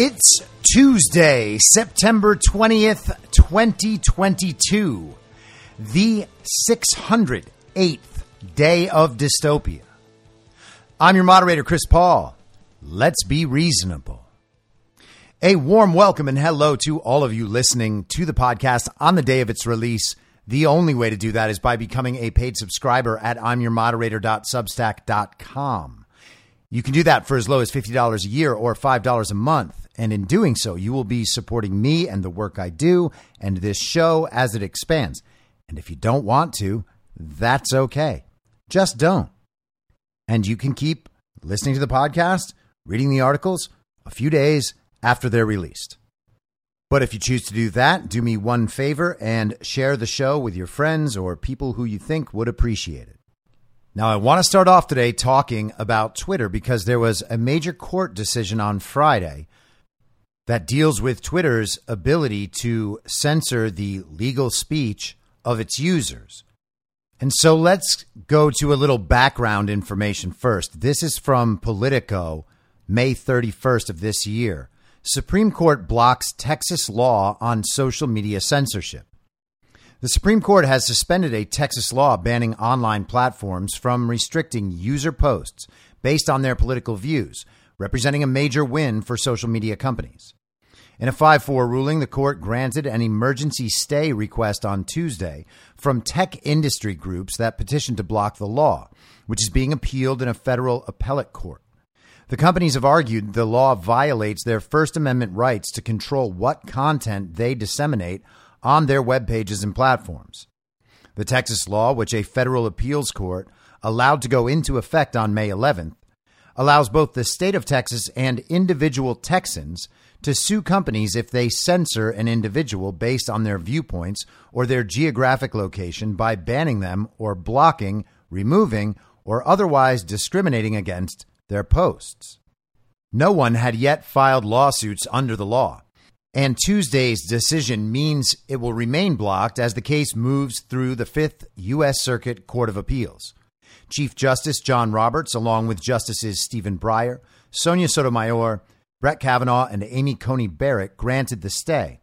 It's Tuesday, September 20th, 2022, the 608th day of dystopia. I'm your moderator, Chris Paul. Let's be reasonable. A warm welcome and hello to all of you listening to the podcast on the day of its release. The only way to do that is by becoming a paid subscriber at imyourmoderator.substack.com. You can do that for as low as $50 a year or $5 a month. And in doing so, you will be supporting me and the work I do and this show as it expands. And if you don't want to, that's okay. Just don't. And you can keep listening to the podcast, reading the articles a few days after they're released. But if you choose to do that, do me one favor and share the show with your friends or people who you think would appreciate it. Now, I want to start off today talking about Twitter because there was a major court decision on Friday that deals with Twitter's ability to censor the legal speech of its users. And so let's go to a little background information first. This is from Politico, May 31st of this year. Supreme Court blocks Texas law on social media censorship. The Supreme Court has suspended a Texas law banning online platforms from restricting user posts based on their political views, representing a major win for social media companies. In a 5 4 ruling, the court granted an emergency stay request on Tuesday from tech industry groups that petitioned to block the law, which is being appealed in a federal appellate court. The companies have argued the law violates their First Amendment rights to control what content they disseminate on their web pages and platforms. The Texas law, which a federal appeals court allowed to go into effect on May 11th, allows both the state of Texas and individual Texans to sue companies if they censor an individual based on their viewpoints or their geographic location by banning them or blocking, removing, or otherwise discriminating against their posts. No one had yet filed lawsuits under the law. And Tuesday's decision means it will remain blocked as the case moves through the Fifth U.S. Circuit Court of Appeals. Chief Justice John Roberts, along with Justices Stephen Breyer, Sonia Sotomayor, Brett Kavanaugh, and Amy Coney Barrett, granted the stay,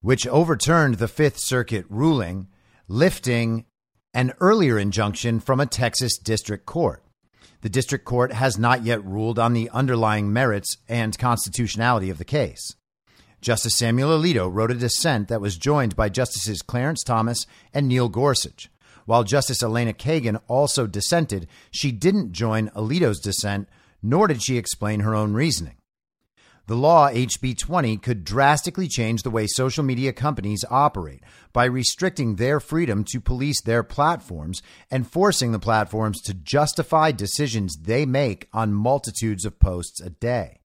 which overturned the Fifth Circuit ruling, lifting an earlier injunction from a Texas district court. The district court has not yet ruled on the underlying merits and constitutionality of the case. Justice Samuel Alito wrote a dissent that was joined by Justices Clarence Thomas and Neil Gorsuch. While Justice Elena Kagan also dissented, she didn't join Alito's dissent, nor did she explain her own reasoning. The law HB 20 could drastically change the way social media companies operate by restricting their freedom to police their platforms and forcing the platforms to justify decisions they make on multitudes of posts a day.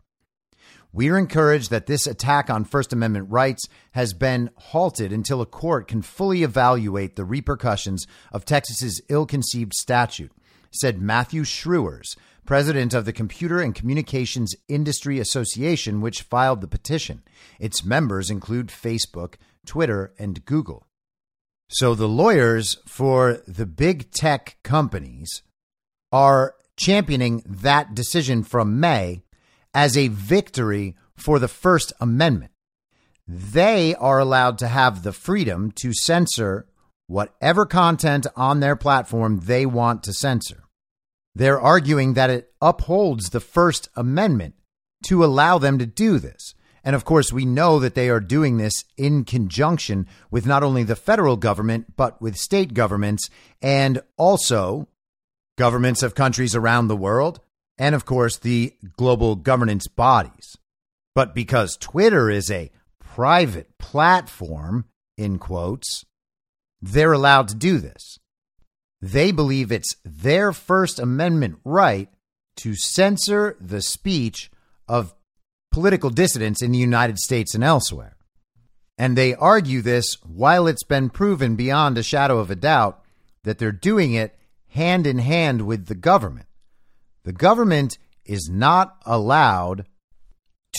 We are encouraged that this attack on First Amendment rights has been halted until a court can fully evaluate the repercussions of Texas's ill conceived statute, said Matthew Schruers, president of the Computer and Communications Industry Association, which filed the petition. Its members include Facebook, Twitter, and Google. So the lawyers for the big tech companies are championing that decision from May as a victory for the First Amendment. They are allowed to have the freedom to censor whatever content on their platform they want to censor. They're arguing that it upholds the First Amendment to allow them to do this. And of course, we know that they are doing this in conjunction with not only the federal government, but with state governments and also governments of countries around the world and of course the global governance bodies. But because Twitter is a private platform, in quotes, they're allowed to do this. They believe it's their First Amendment right to censor the speech of political dissidents in the United States and elsewhere. And they argue this while it's been proven beyond a shadow of a doubt that they're doing it hand in hand with the government. The government is not allowed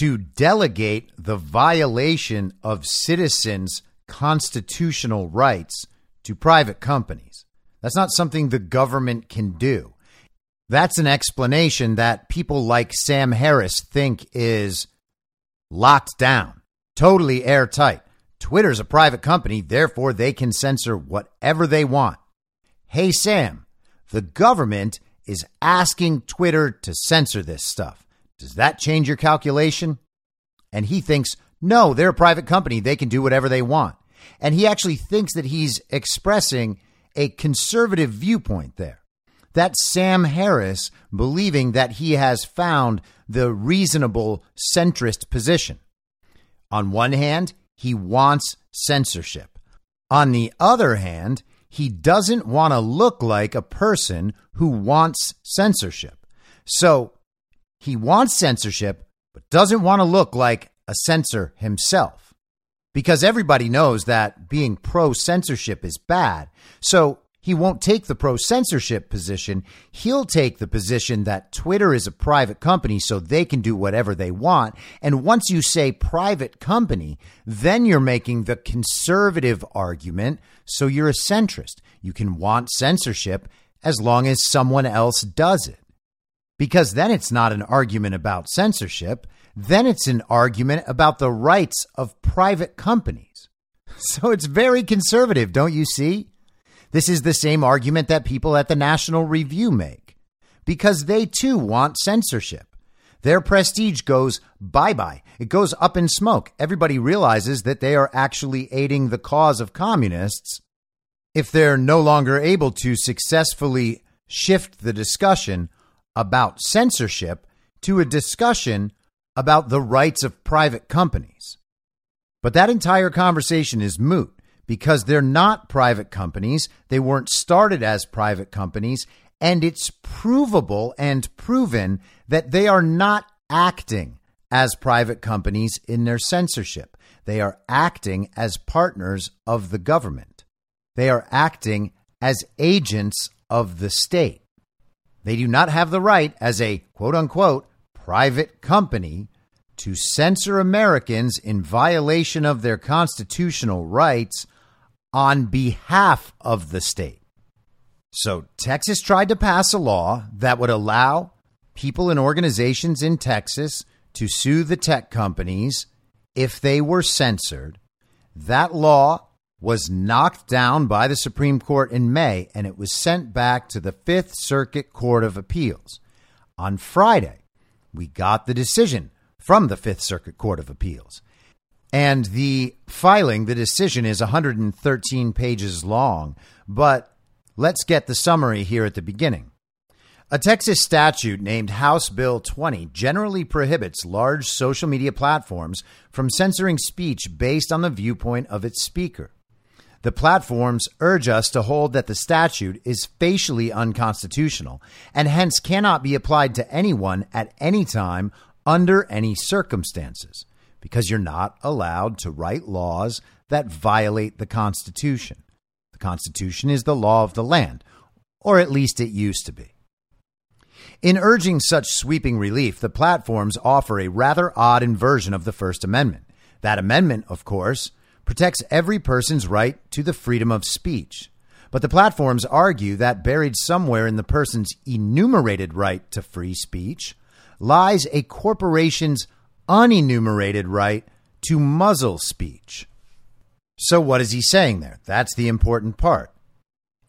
to delegate the violation of citizens' constitutional rights to private companies. That's not something the government can do. That's an explanation that people like Sam Harris think is locked down, totally airtight. Twitter's a private company, therefore they can censor whatever they want. Hey, Sam, the government is asking Twitter to censor this stuff. Does that change your calculation? And he thinks, no, they're a private company. They can do whatever they want. And he actually thinks that he's expressing a conservative viewpoint there. That's Sam Harris believing that he has found the reasonable centrist position. On one hand, he wants censorship. On the other hand, he doesn't want to look like a person who wants censorship. So he wants censorship, but doesn't want to look like a censor himself. Because everybody knows that being pro censorship is bad. So he won't take the pro censorship position. He'll take the position that Twitter is a private company, so they can do whatever they want. And once you say private company, then you're making the conservative argument. So you're a centrist. You can want censorship as long as someone else does it. Because then it's not an argument about censorship. Then it's an argument about the rights of private companies. So it's very conservative, don't you see? This is the same argument that people at the National Review make because they too want censorship. Their prestige goes bye bye. It goes up in smoke. Everybody realizes that they are actually aiding the cause of communists if they're no longer able to successfully shift the discussion about censorship to a discussion about the rights of private companies. But that entire conversation is moot because they're not private companies. They weren't started as private companies. And it's provable and proven that they are not acting as private companies in their censorship. They are acting as partners of the government. They are acting as agents of the state. They do not have the right as a quote unquote private company to censor Americans in violation of their constitutional rights on behalf of the state. So, Texas tried to pass a law that would allow people and organizations in Texas to sue the tech companies if they were censored. That law was knocked down by the Supreme Court in May and it was sent back to the Fifth Circuit Court of Appeals. On Friday, we got the decision from the Fifth Circuit Court of Appeals. And the filing, the decision is 113 pages long, but let's get the summary here at the beginning. A Texas statute named House Bill 20 generally prohibits large social media platforms from censoring speech based on the viewpoint of its speaker. The platforms urge us to hold that the statute is facially unconstitutional and hence cannot be applied to anyone at any time under any circumstances because you're not allowed to write laws that violate the Constitution. The Constitution is the law of the land, or at least it used to be. In urging such sweeping relief, the platforms offer a rather odd inversion of the First Amendment. That amendment, of course, protects every person's right to the freedom of speech. But the platforms argue that buried somewhere in the person's enumerated right to free speech lies a corporation's unenumerated right to muzzle speech. So, what is he saying there? That's the important part.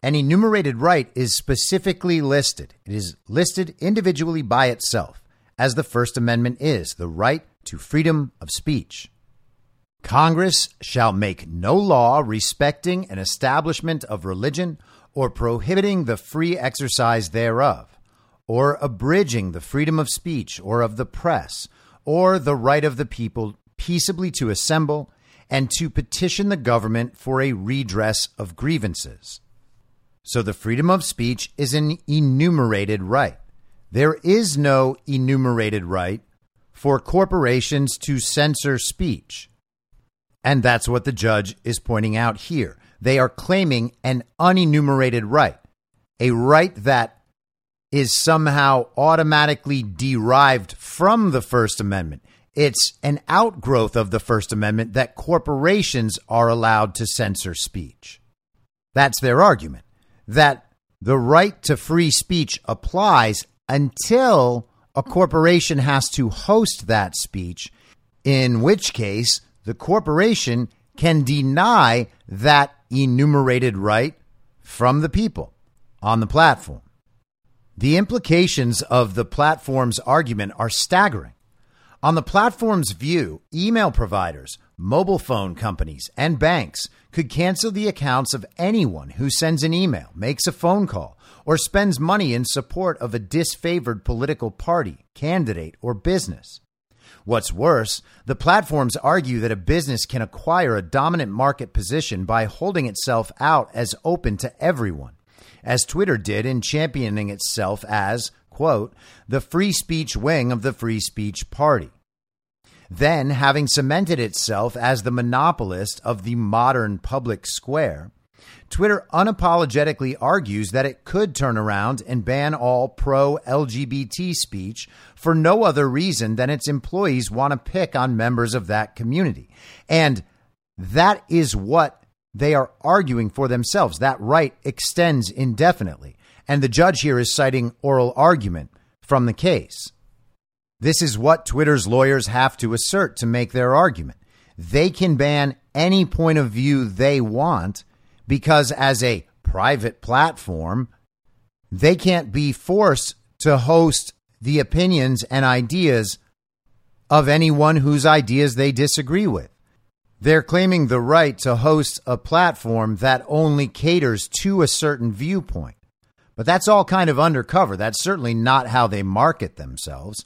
An enumerated right is specifically listed. It is listed individually by itself, as the First Amendment is the right to freedom of speech. Congress shall make no law respecting an establishment of religion or prohibiting the free exercise thereof, or abridging the freedom of speech or of the press, or the right of the people peaceably to assemble and to petition the government for a redress of grievances. So the freedom of speech is an enumerated right. There is no enumerated right for corporations to censor speech. And that's what the judge is pointing out here. They are claiming an unenumerated right, a right that is somehow automatically derived from the First Amendment. It's an outgrowth of the First Amendment that corporations are allowed to censor speech. That's their argument that the right to free speech applies until a corporation has to host that speech, in which case the corporation can deny that enumerated right from the people on the platform. The implications of the platform's argument are staggering. On the platform's view, email providers, mobile phone companies, and banks could cancel the accounts of anyone who sends an email, makes a phone call, or spends money in support of a disfavored political party, candidate, or business. What's worse, the platforms argue that a business can acquire a dominant market position by holding itself out as open to everyone, as Twitter did in championing itself as, quote, the free speech wing of the free speech party. Then, having cemented itself as the monopolist of the modern public square, Twitter unapologetically argues that it could turn around and ban all pro LGBT speech for no other reason than its employees want to pick on members of that community. And that is what they are arguing for themselves. That right extends indefinitely. And the judge here is citing oral argument from the case. This is what Twitter's lawyers have to assert to make their argument. They can ban any point of view they want because, as a private platform, they can't be forced to host the opinions and ideas of anyone whose ideas they disagree with. They're claiming the right to host a platform that only caters to a certain viewpoint. But that's all kind of undercover. That's certainly not how they market themselves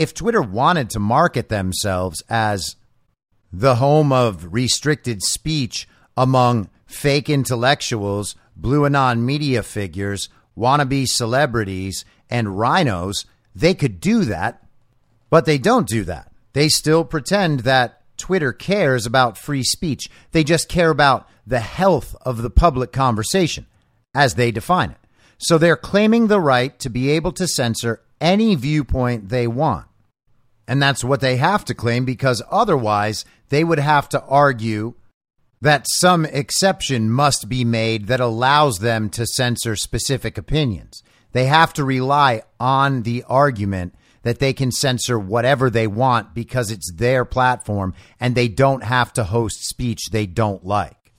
if Twitter wanted to market themselves as the home of restricted speech among fake intellectuals, blue anon media figures, wannabe celebrities, and rhinos, they could do that, but they don't do that. They still pretend that Twitter cares about free speech. They just care about the health of the public conversation as they define it. So they're claiming the right to be able to censor any viewpoint they want. And that's what they have to claim because otherwise they would have to argue that some exception must be made that allows them to censor specific opinions. They have to rely on the argument that they can censor whatever they want because it's their platform and they don't have to host speech they don't like.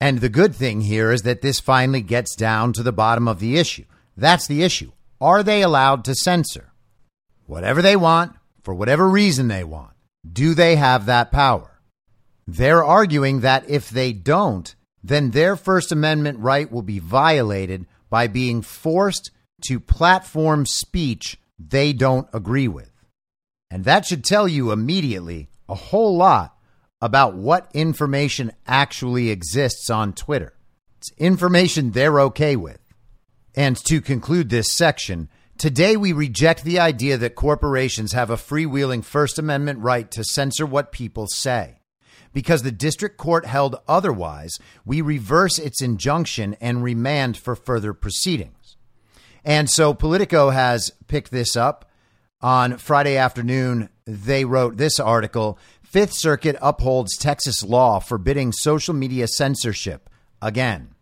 And the good thing here is that this finally gets down to the bottom of the issue. That's the issue. Are they allowed to censor? Whatever they want, for whatever reason they want. Do they have that power? They're arguing that if they don't, then their First Amendment right will be violated by being forced to platform speech they don't agree with. And that should tell you immediately a whole lot about what information actually exists on Twitter. It's information they're okay with. And to conclude this section, today we reject the idea that corporations have a freewheeling First Amendment right to censor what people say. Because the district court held otherwise, we reverse its injunction and remand for further proceedings. And so Politico has picked this up on Friday afternoon. They wrote this article Fifth Circuit upholds Texas law forbidding social media censorship again.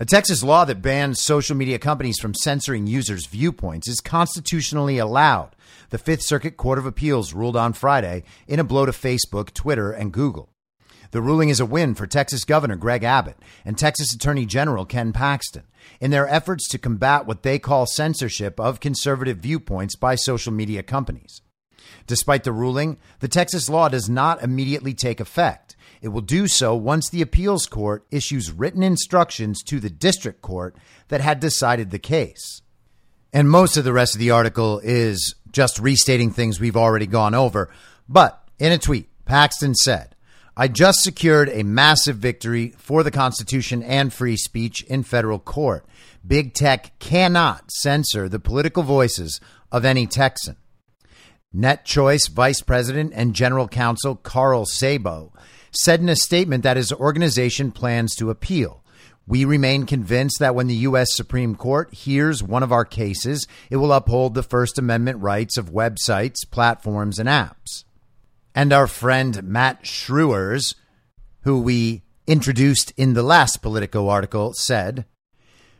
A Texas law that bans social media companies from censoring users' viewpoints is constitutionally allowed. The Fifth Circuit Court of Appeals ruled on Friday in a blow to Facebook, Twitter, and Google. The ruling is a win for Texas Governor Greg Abbott and Texas Attorney General Ken Paxton in their efforts to combat what they call censorship of conservative viewpoints by social media companies. Despite the ruling, the Texas law does not immediately take effect. It will do so once the appeals court issues written instructions to the district court that had decided the case. And most of the rest of the article is just restating things we've already gone over. But in a tweet, Paxton said, I just secured a massive victory for the Constitution and free speech in federal court. Big tech cannot censor the political voices of any Texan. Net Choice Vice President and General Counsel Carl Szabo said in a statement that his organization plans to appeal. We remain convinced that when the U.S. Supreme Court hears one of our cases, it will uphold the First Amendment rights of websites, platforms, and apps. And our friend Matt Schruers, who we introduced in the last Politico article, said,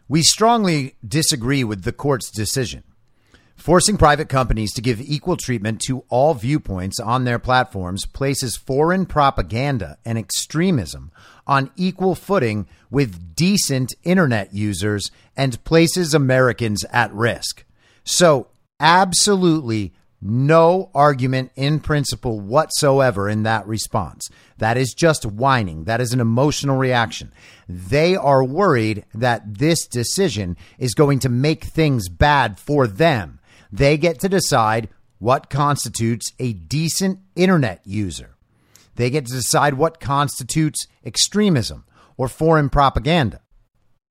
We strongly disagree with the court's decision. Forcing private companies to give equal treatment to all viewpoints on their platforms places foreign propaganda and extremism on equal footing with decent internet users and places Americans at risk. So, absolutely no argument in principle whatsoever in that response. That is just whining. That is an emotional reaction. They are worried that this decision is going to make things bad for them. They get to decide what constitutes a decent internet user. They get to decide what constitutes extremism or foreign propaganda.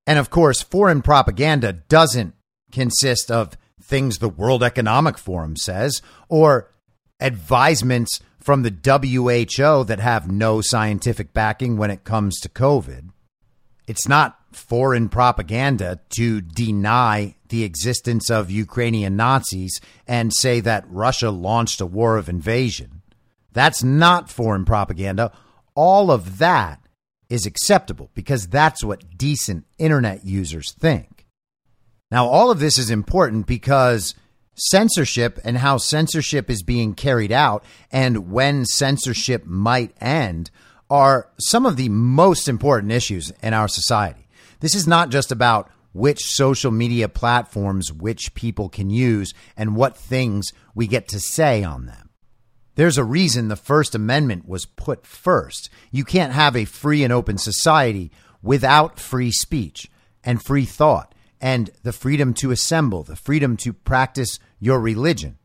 And of course, foreign propaganda doesn't consist of things the World Economic Forum says or advisements from the WHO that have no scientific backing when it comes to COVID. It's not foreign propaganda to deny the existence of Ukrainian Nazis and say that Russia launched a war of invasion. That's not foreign propaganda. All of that is acceptable because that's what decent internet users think. Now, all of this is important because censorship and how censorship is being carried out and when censorship might end are some of the most important issues in our society. This is not just about which social media platforms which people can use and what things we get to say on them. There's a reason the First Amendment was put first. You can't have a free and open society without free speech and free thought and the freedom to assemble, the freedom to practice your religion.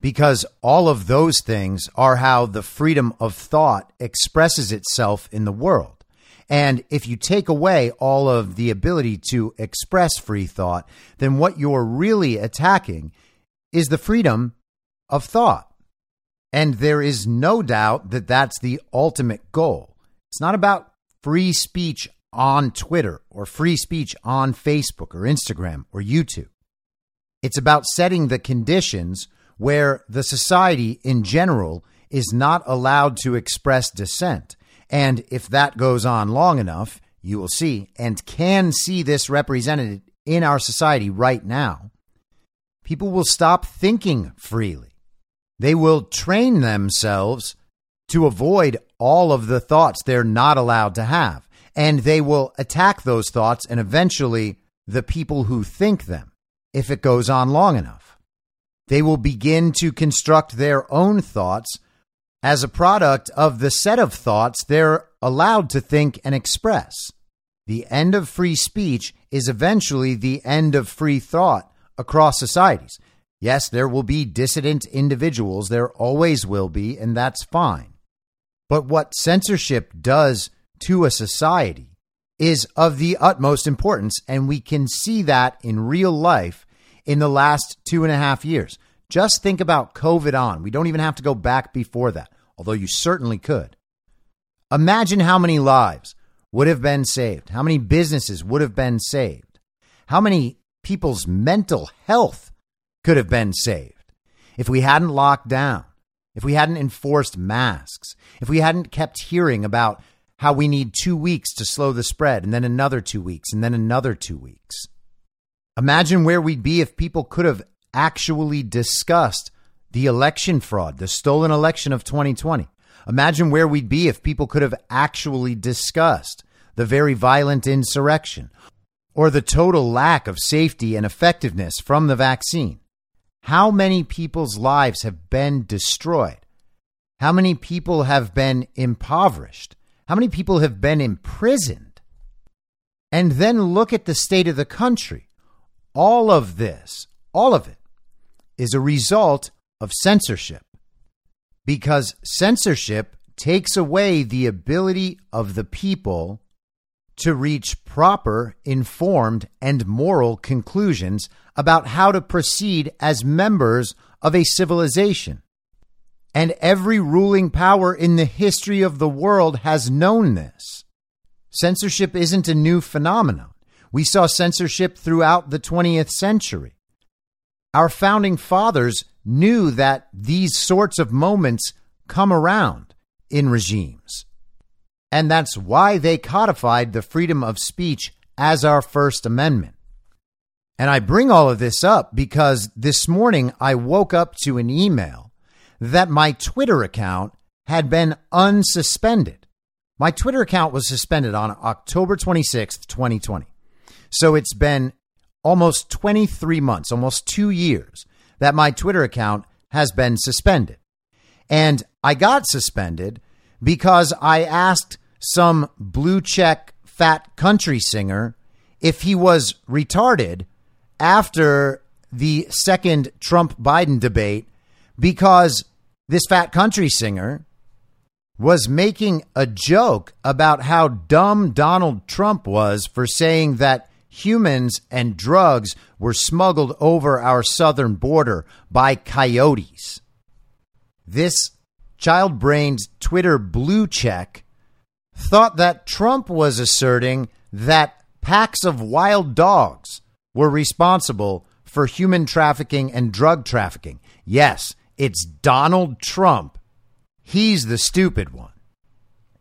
Because all of those things are how the freedom of thought expresses itself in the world. And if you take away all of the ability to express free thought, then what you're really attacking is the freedom of thought. And there is no doubt that that's the ultimate goal. It's not about free speech on Twitter or free speech on Facebook or Instagram or YouTube. It's about setting the conditions where the society in general is not allowed to express dissent. And if that goes on long enough, you will see and can see this represented in our society right now. People will stop thinking freely. They will train themselves to avoid all of the thoughts they're not allowed to have. And they will attack those thoughts and eventually the people who think them if it goes on long enough. They will begin to construct their own thoughts as a product of the set of thoughts they're allowed to think and express. The end of free speech is eventually the end of free thought across societies. Yes, there will be dissident individuals, there always will be, and that's fine. But what censorship does to a society is of the utmost importance, and we can see that in real life in the last two and a half years. Just think about COVID on. We don't even have to go back before that, although you certainly could. Imagine how many lives would have been saved, how many businesses would have been saved, how many people's mental health could have been saved if we hadn't locked down, if we hadn't enforced masks, if we hadn't kept hearing about how we need two weeks to slow the spread, and then another two weeks, and then another two weeks. Imagine where we'd be if people could have actually discussed the election fraud, the stolen election of 2020. Imagine where we'd be if people could have actually discussed the very violent insurrection or the total lack of safety and effectiveness from the vaccine. How many people's lives have been destroyed? How many people have been impoverished? How many people have been imprisoned? And then look at the state of the country. All of this, all of it, is a result of censorship because censorship takes away the ability of the people to reach proper, informed, and moral conclusions about how to proceed as members of a civilization. And every ruling power in the history of the world has known this. Censorship isn't a new phenomenon. We saw censorship throughout the 20th century. Our founding fathers knew that these sorts of moments come around in regimes. And that's why they codified the freedom of speech as our First Amendment. And I bring all of this up because this morning I woke up to an email that my Twitter account had been unsuspended. My Twitter account was suspended on October 26th, 2020. So it's been almost 23 months, almost two years, that my Twitter account has been suspended. And I got suspended because I asked some blue check fat country singer if he was retarded after the second Trump Biden debate because this fat country singer was making a joke about how dumb Donald Trump was for saying that humans and drugs were smuggled over our southern border by coyotes. This child brained Twitter blue check thought that Trump was asserting that packs of wild dogs were responsible for human trafficking and drug trafficking. Yes, it's Donald Trump. He's the stupid one.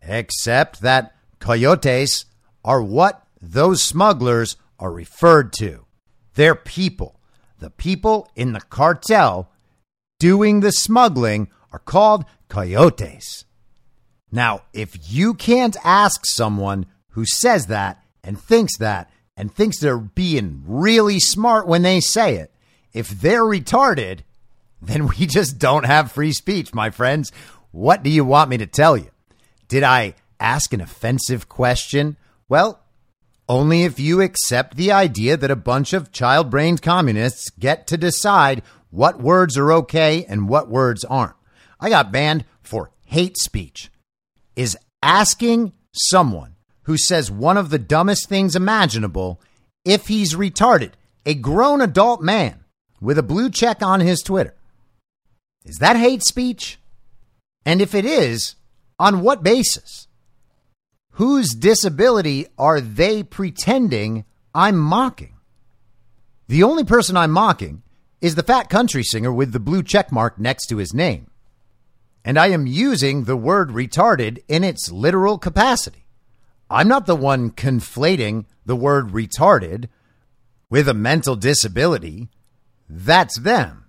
Except that coyotes are what those smugglers are referred to. They're people. The people in the cartel doing the smuggling are called coyotes. Now, if you can't ask someone who says that and thinks that and thinks they're being really smart when they say it, if they're retarded, then we just don't have free speech, my friends. What do you want me to tell you? Did I ask an offensive question? Well, only if you accept the idea that a bunch of child brained communists get to decide what words are okay and what words aren't. I got banned for hate speech. Is asking someone who says one of the dumbest things imaginable if he's retarded, a grown adult man with a blue check on his Twitter. Is that hate speech? And if it is, on what basis? Whose disability are they pretending I'm mocking? The only person I'm mocking is the fat country singer with the blue check mark next to his name. And I am using the word retarded in its literal capacity. I'm not the one conflating the word retarded with a mental disability. That's them.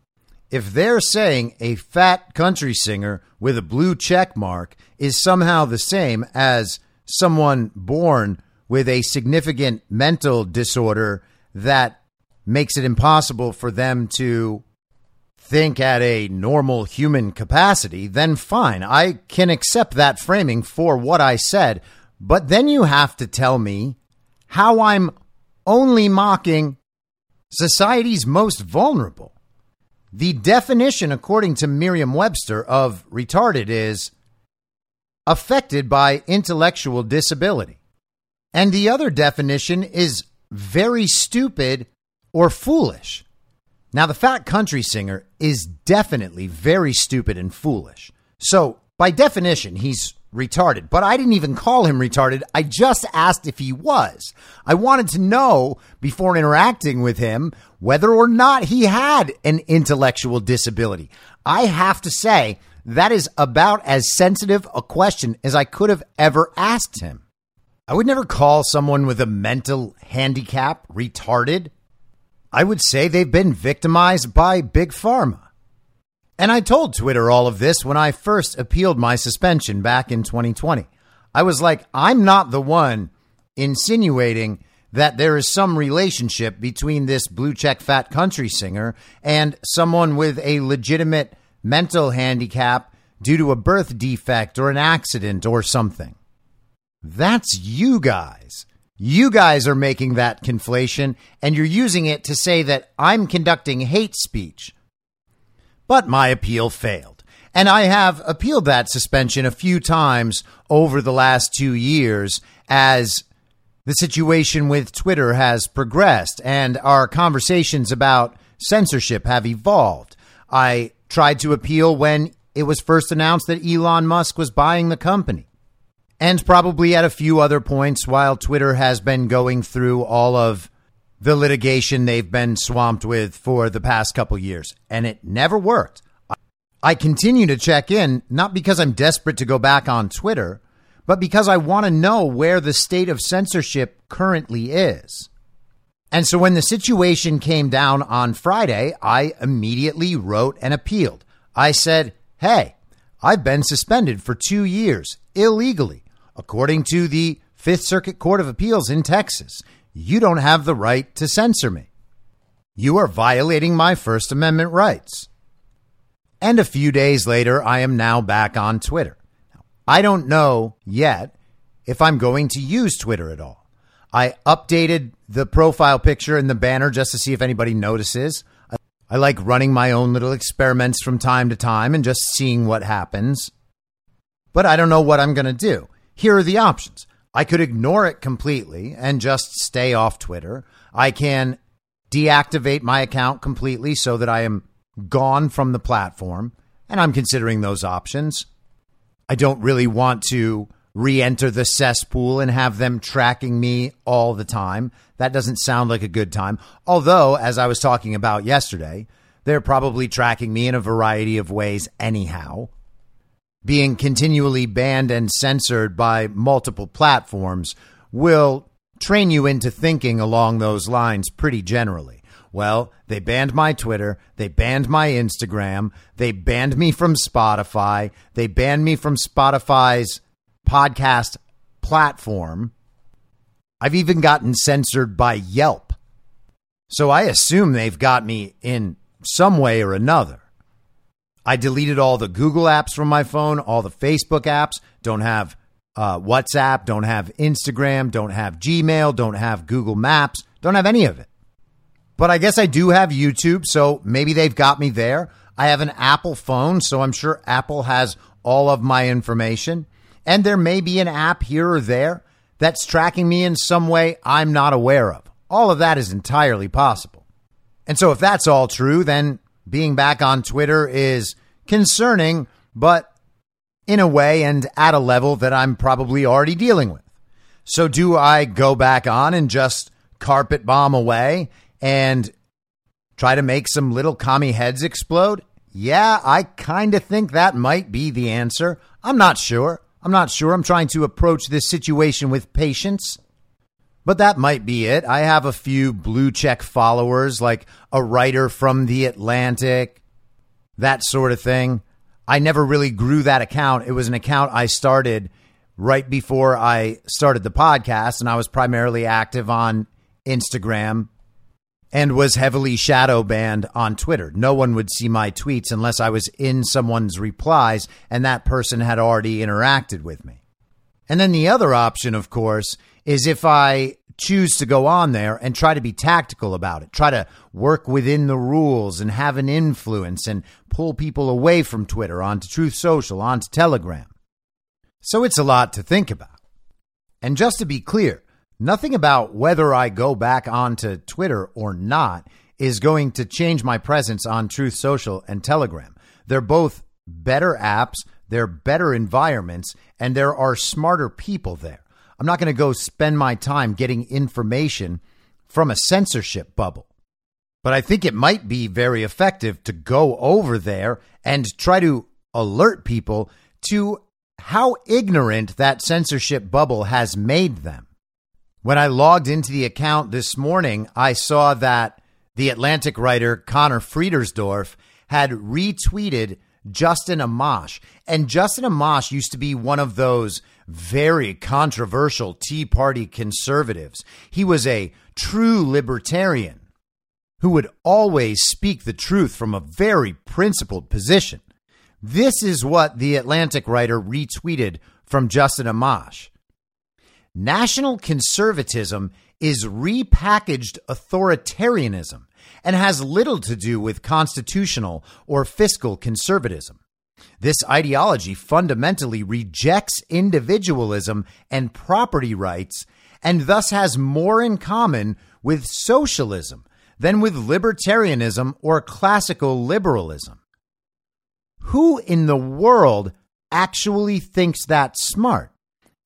If they're saying a fat country singer with a blue check mark is somehow the same as someone born with a significant mental disorder that makes it impossible for them to think at a normal human capacity, then fine. I can accept that framing for what I said. But then you have to tell me how I'm only mocking society's most vulnerable. The definition, according to Merriam Webster, of retarded is affected by intellectual disability. And the other definition is very stupid or foolish. Now, the fat country singer is definitely very stupid and foolish. So, by definition, he's retarded. But I didn't even call him retarded. I just asked if he was. I wanted to know before interacting with him whether or not he had an intellectual disability. I have to say, that is about as sensitive a question as I could have ever asked him. I would never call someone with a mental handicap retarded. I would say they've been victimized by Big Pharma. And I told Twitter all of this when I first appealed my suspension back in 2020. I was like, I'm not the one insinuating that there is some relationship between this blue check fat country singer and someone with a legitimate mental handicap due to a birth defect or an accident or something. That's you guys. You guys are making that conflation and you're using it to say that I'm conducting hate speech. But my appeal failed. And I have appealed that suspension a few times over the last two years as the situation with Twitter has progressed and our conversations about censorship have evolved. I tried to appeal when it was first announced that Elon Musk was buying the company and probably at a few other points while Twitter has been going through all of the litigation they've been swamped with for the past couple years. And it never worked. I continue to check in, not because I'm desperate to go back on Twitter, but because I want to know where the state of censorship currently is. And so when the situation came down on Friday, I immediately wrote and appealed. I said, Hey, I've been suspended for two years illegally According to the Fifth Circuit Court of Appeals in Texas, you don't have the right to censor me. You are violating my First Amendment rights. And a few days later, I am now back on Twitter. I don't know yet if I'm going to use Twitter at all. I updated the profile picture and the banner just to see if anybody notices. I like running my own little experiments from time to time and just seeing what happens. But I don't know what I'm going to do. Here are the options. I could ignore it completely and just stay off Twitter. I can deactivate my account completely so that I am gone from the platform, and I'm considering those options. I don't really want to re enter the cesspool and have them tracking me all the time. That doesn't sound like a good time. Although, as I was talking about yesterday, they're probably tracking me in a variety of ways anyhow being continually banned and censored by multiple platforms will train you into thinking along those lines pretty generally. Well, they banned my Twitter. They banned my Instagram. They banned me from Spotify. They banned me from Spotify's podcast platform. I've even gotten censored by Yelp. So I assume they've got me in some way or another. I deleted all the Google apps from my phone, all the Facebook apps, don't have uh, WhatsApp, don't have Instagram, don't have Gmail, don't have Google Maps, don't have any of it. But I guess I do have YouTube, so maybe they've got me there. I have an Apple phone, so I'm sure Apple has all of my information. And there may be an app here or there that's tracking me in some way I'm not aware of. All of that is entirely possible. And so if that's all true, then being back on Twitter is concerning, but in a way and at a level that I'm probably already dealing with. So, do I go back on and just carpet bomb away and Try to make some little commie heads explode? Yeah, I kind of think that might be the answer. I'm not sure. I'm not sure. I'm trying to approach this situation with patience. But that might be it. I have a few blue check followers, like a writer from The Atlantic, that sort of thing. I never really grew that account. It was an account I started right before I started the podcast, and I was primarily active on Instagram and was heavily shadow banned on Twitter. No one would see my tweets unless I was in someone's replies and that person had already interacted with me. And then the other option, of course, is if I choose to go on there and try to be tactical about it, try to work within the rules and have an influence and pull people away from Twitter onto Truth Social, onto Telegram. So it's a lot to think about. And just to be clear, nothing about whether I go back onto Twitter or not is going to change my presence on Truth Social and Telegram. They're both better apps, they're better environments, and there are smarter people there. I'm not going to go spend my time getting information from a censorship bubble. But I think it might be very effective to go over there and try to alert people to how ignorant that censorship bubble has made them. When I logged into the account this morning, I saw that the Atlantic writer Conor Friedersdorf had retweeted Justin Amash. And Justin Amash used to be one of those very controversial Tea Party conservatives. He was a true libertarian who would always speak the truth from a very principled position. This is what the Atlantic writer retweeted from Justin Amash. National conservatism is repackaged authoritarianism and has little to do with constitutional or fiscal conservatism. This ideology fundamentally rejects individualism and property rights and thus has more in common with socialism than with libertarianism or classical liberalism. Who in the world actually thinks that smart?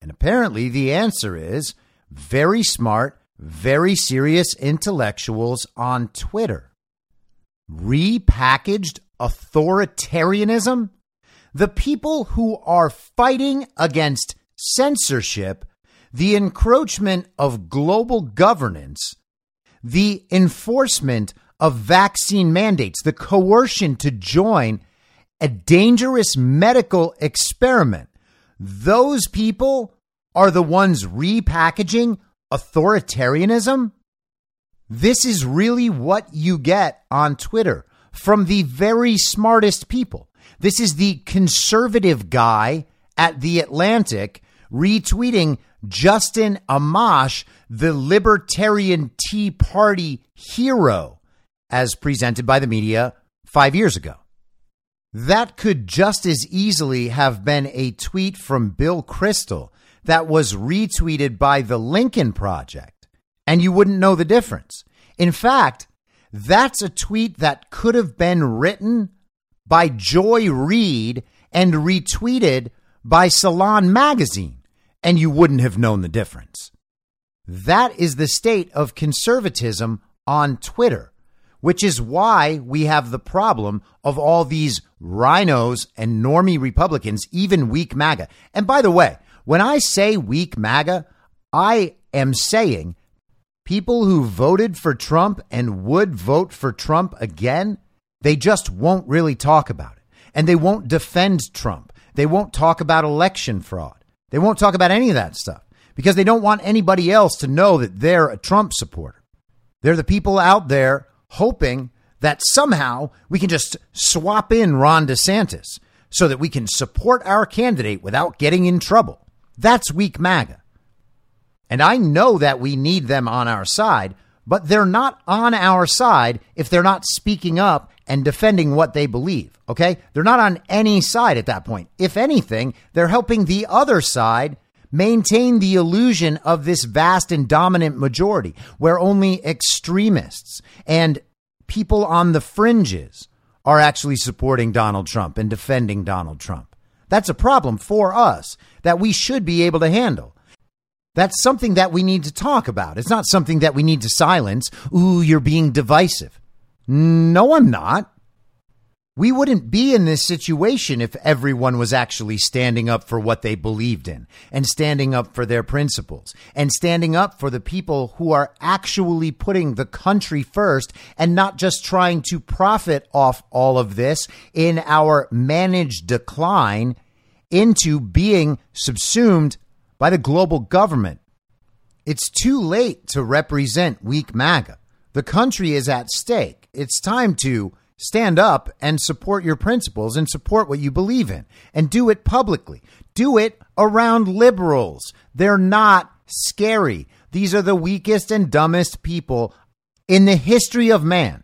And apparently the answer is very smart, very serious intellectuals on Twitter. Repackaged authoritarianism? The people who are fighting against censorship, the encroachment of global governance, the enforcement of vaccine mandates, the coercion to join a dangerous medical experiment. Those people are the ones repackaging authoritarianism? This is really what you get on Twitter from the very smartest people. This is the conservative guy at The Atlantic retweeting Justin Amash, the Libertarian Tea Party hero, as presented by the media five years ago. That could just as easily have been a tweet from Bill Kristol that was retweeted by the Lincoln Project, and you wouldn't know the difference. In fact, that's a tweet that could have been written by Joy Reid and retweeted by Salon Magazine, and you wouldn't have known the difference. That is the state of conservatism on Twitter, which is why we have the problem of all these rhinos and normie Republicans, even weak MAGA. And by the way, when I say weak MAGA, I am saying people who voted for Trump and would vote for Trump again, they just won't really talk about it. And they won't defend Trump. They won't talk about election fraud. They won't talk about any of that stuff because they don't want anybody else to know that they're a Trump supporter. They're the people out there hoping that somehow we can just swap in Ron DeSantis so that we can support our candidate without getting in trouble. That's weak MAGA. And I know that we need them on our side, but they're not on our side if they're not speaking up and defending what they believe. Okay? They're not on any side at that point. If anything, they're helping the other side maintain the illusion of this vast and dominant majority where only extremists and people on the fringes are actually supporting Donald Trump and defending Donald Trump. That's a problem for us that we should be able to handle. That's something that we need to talk about. It's not something that we need to silence. Ooh, you're being divisive. No, I'm not. We wouldn't be in this situation if everyone was actually standing up for what they believed in and standing up for their principles and standing up for the people who are actually putting the country first and not just trying to profit off all of this in our managed decline into being subsumed by the global government. It's too late to represent weak MAGA. The country is at stake. It's time to stand up and support your principles and support what you believe in and do it publicly. Do it around liberals. They're not scary. These are the weakest and dumbest people in the history of man.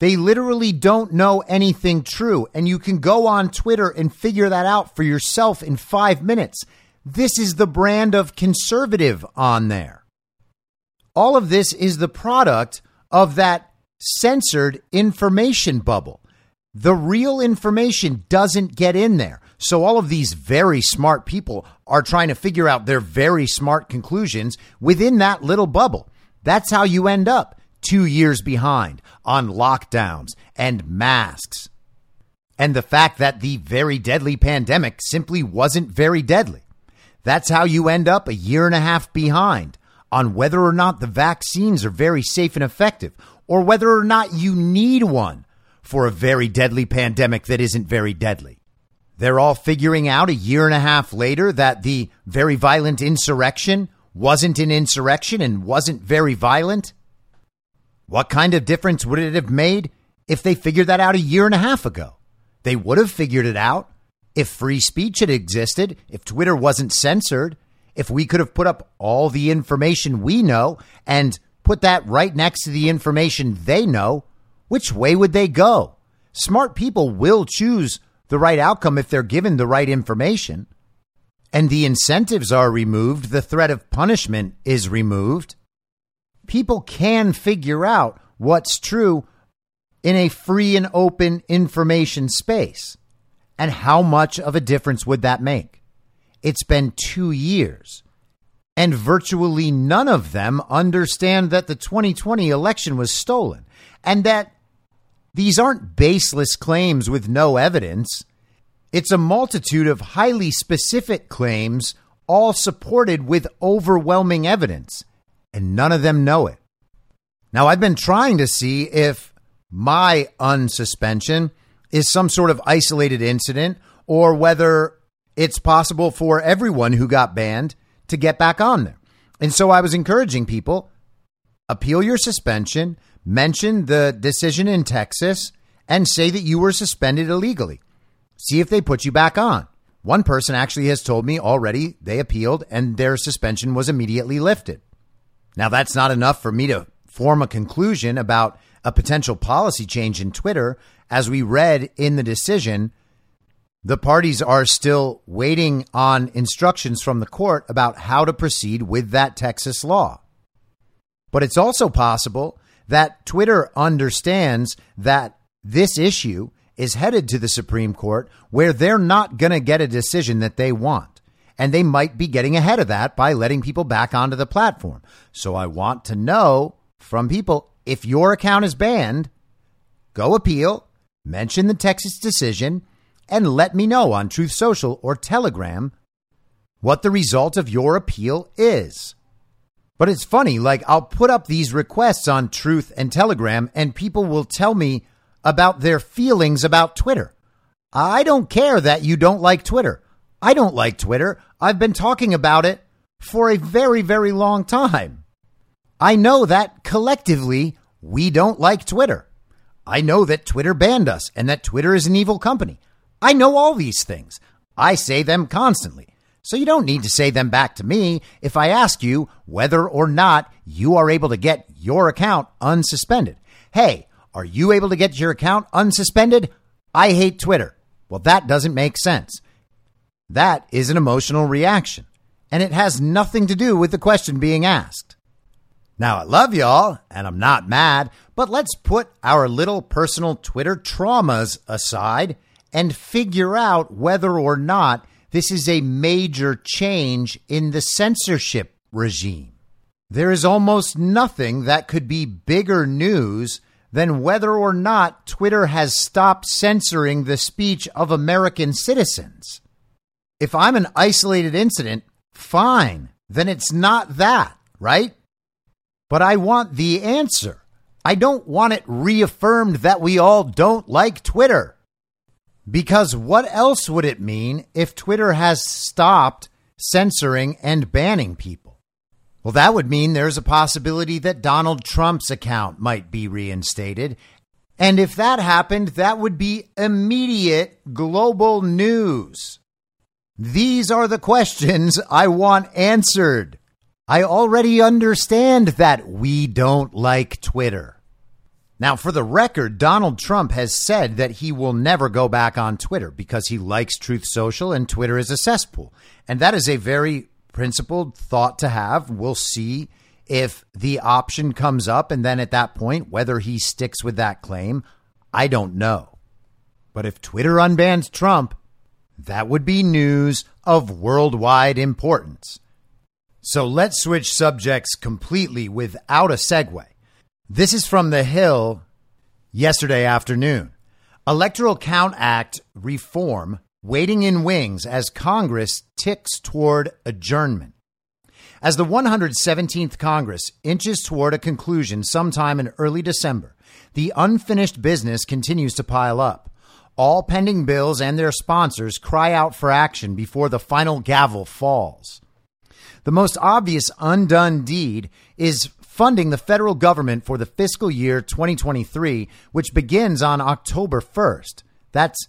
They literally don't know anything true. And you can go on Twitter and figure that out for yourself in five minutes. This is the brand of conservative on there. All of this is the product of that censored information bubble. The real information doesn't get in there. So all of these very smart people are trying to figure out their very smart conclusions within that little bubble. That's how you end up two years behind on lockdowns and masks. And the fact that the very deadly pandemic simply wasn't very deadly. That's how you end up a year and a half behind on whether or not the vaccines are very safe and effective or whether or not you need one for a very deadly pandemic that isn't very deadly. They're all figuring out a year and a half later that the very violent insurrection wasn't an insurrection and wasn't very violent. What kind of difference would it have made if they figured that out a year and a half ago? They would have figured it out if free speech had existed, if Twitter wasn't censored, if we could have put up all the information we know and put that right next to the information they know, which way would they go? Smart people will choose the right outcome if they're given the right information. And the incentives are removed, the threat of punishment is removed. People can figure out what's true in a free and open information space. And how much of a difference would that make? It's been two years. And virtually none of them understand that the 2020 election was stolen and that these aren't baseless claims with no evidence. It's a multitude of highly specific claims, all supported with overwhelming evidence, and none of them know it. Now, I've been trying to see if my unsuspension is some sort of isolated incident or whether it's possible for everyone who got banned to get back on there. And so I was encouraging people appeal your suspension, mention the decision in Texas, and say that you were suspended illegally. See if they put you back on. One person actually has told me already they appealed and their suspension was immediately lifted. Now, that's not enough for me to form a conclusion about a potential policy change in Twitter as we read in the decision, the parties are still waiting on instructions from the court about how to proceed with that Texas law. But it's also possible that Twitter understands that this issue is headed to the Supreme Court where they're not going to get a decision that they want. And they might be getting ahead of that by letting people back onto the platform. So I want to know from people if your account is banned, go appeal mention the Texas decision, and let me know on Truth Social or Telegram what the result of your appeal is. But it's funny, like I'll put up these requests on Truth and Telegram, and people will tell me about their feelings about Twitter. I don't care that you don't like Twitter. I don't like Twitter. I've been talking about it for a very, very long time. I know that collectively we don't like Twitter. I know that Twitter banned us and that Twitter is an evil company. I know all these things. I say them constantly. So you don't need to say them back to me if I ask you whether or not you are able to get your account unsuspended. Hey, are you able to get your account unsuspended? I hate Twitter. Well, that doesn't make sense. That is an emotional reaction, and it has nothing to do with the question being asked. Now, I love y'all, and I'm not mad, but let's put our little personal Twitter traumas aside and figure out whether or not this is a major change in the censorship regime. There is almost nothing that could be bigger news than whether or not Twitter has stopped censoring the speech of American citizens. If I'm an isolated incident, fine, then it's not that, right? But I want the answer. I don't want it reaffirmed that we all don't like Twitter. Because what else would it mean if Twitter has stopped censoring and banning people? Well, that would mean there's a possibility that Donald Trump's account might be reinstated. And if that happened, that would be immediate global news. These are the questions I want answered. I already understand that we don't like Twitter. Now, for the record, Donald Trump has said that he will never go back on Twitter because he likes Truth Social and Twitter is a cesspool. And that is a very principled thought to have. We'll see if the option comes up. And then at that point, whether he sticks with that claim, I don't know. But if Twitter unbans Trump, that would be news of worldwide importance. So let's switch subjects completely without a segue. This is from The Hill yesterday afternoon. Electoral Count Act reform waiting in wings as Congress ticks toward adjournment. As the 117th Congress inches toward a conclusion sometime in early December, the unfinished business continues to pile up. All pending bills and their sponsors cry out for action before the final gavel falls. The most obvious undone deed is funding the federal government for the fiscal year 2023, which begins on October 1st. That's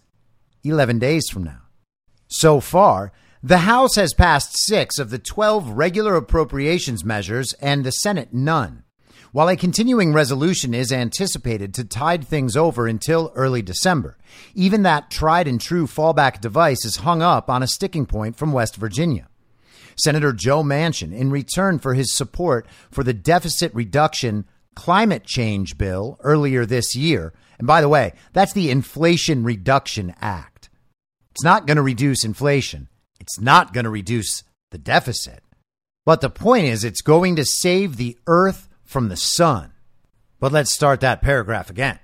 11 days from now. So far, the House has passed six of the 12 regular appropriations measures and the Senate none. While a continuing resolution is anticipated to tide things over until early December, even that tried and true fallback device is hung up on a sticking point from West Virginia. Senator Joe Manchin, in return for his support for the deficit reduction climate change bill earlier this year, and by the way, that's the Inflation Reduction Act. It's not going to reduce inflation. It's not going to reduce the deficit. But the point is, it's going to save the earth from the sun. But let's start that paragraph again.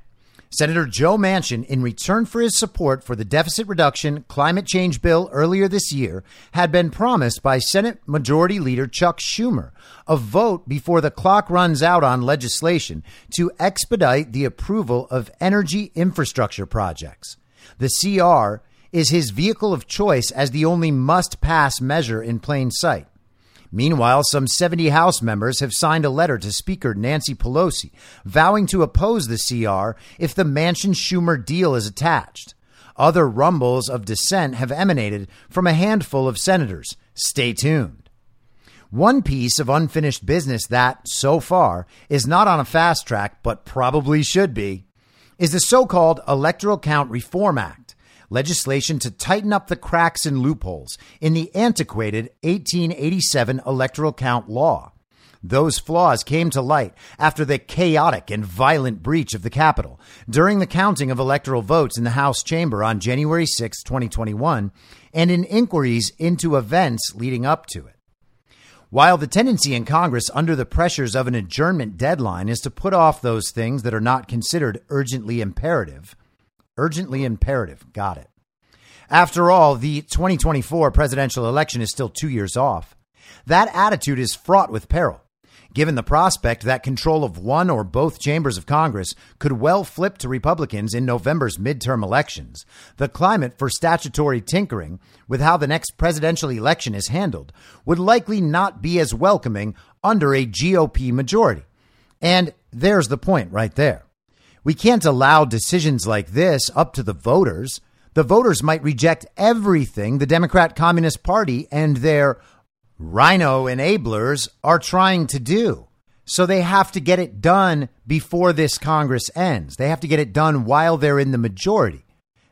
Senator Joe Manchin, in return for his support for the deficit reduction climate change bill earlier this year, had been promised by Senate Majority Leader Chuck Schumer a vote before the clock runs out on legislation to expedite the approval of energy infrastructure projects. The CR is his vehicle of choice as the only must pass measure in plain sight. Meanwhile, some 70 House members have signed a letter to Speaker Nancy Pelosi vowing to oppose the CR if the Manchin Schumer deal is attached. Other rumbles of dissent have emanated from a handful of senators. Stay tuned. One piece of unfinished business that, so far, is not on a fast track, but probably should be, is the so called Electoral Count Reform Act legislation to tighten up the cracks and loopholes in the antiquated 1887 Electoral Count Law. Those flaws came to light after the chaotic and violent breach of the Capitol during the counting of electoral votes in the House chamber on January 6, 2021, and in inquiries into events leading up to it. While the tendency in Congress under the pressures of an adjournment deadline is to put off those things that are not considered urgently imperative, Urgently imperative. Got it. After all, the 2024 presidential election is still two years off. That attitude is fraught with peril, given the prospect that control of one or both chambers of Congress could well flip to Republicans in November's midterm elections. The climate for statutory tinkering with how the next presidential election is handled would likely not be as welcoming under a GOP majority. And there's the point right there. We can't allow decisions like this up to the voters. The voters might reject everything the Democrat Communist Party and their rhino enablers are trying to do. So they have to get it done before this Congress ends. They have to get it done while they're in the majority.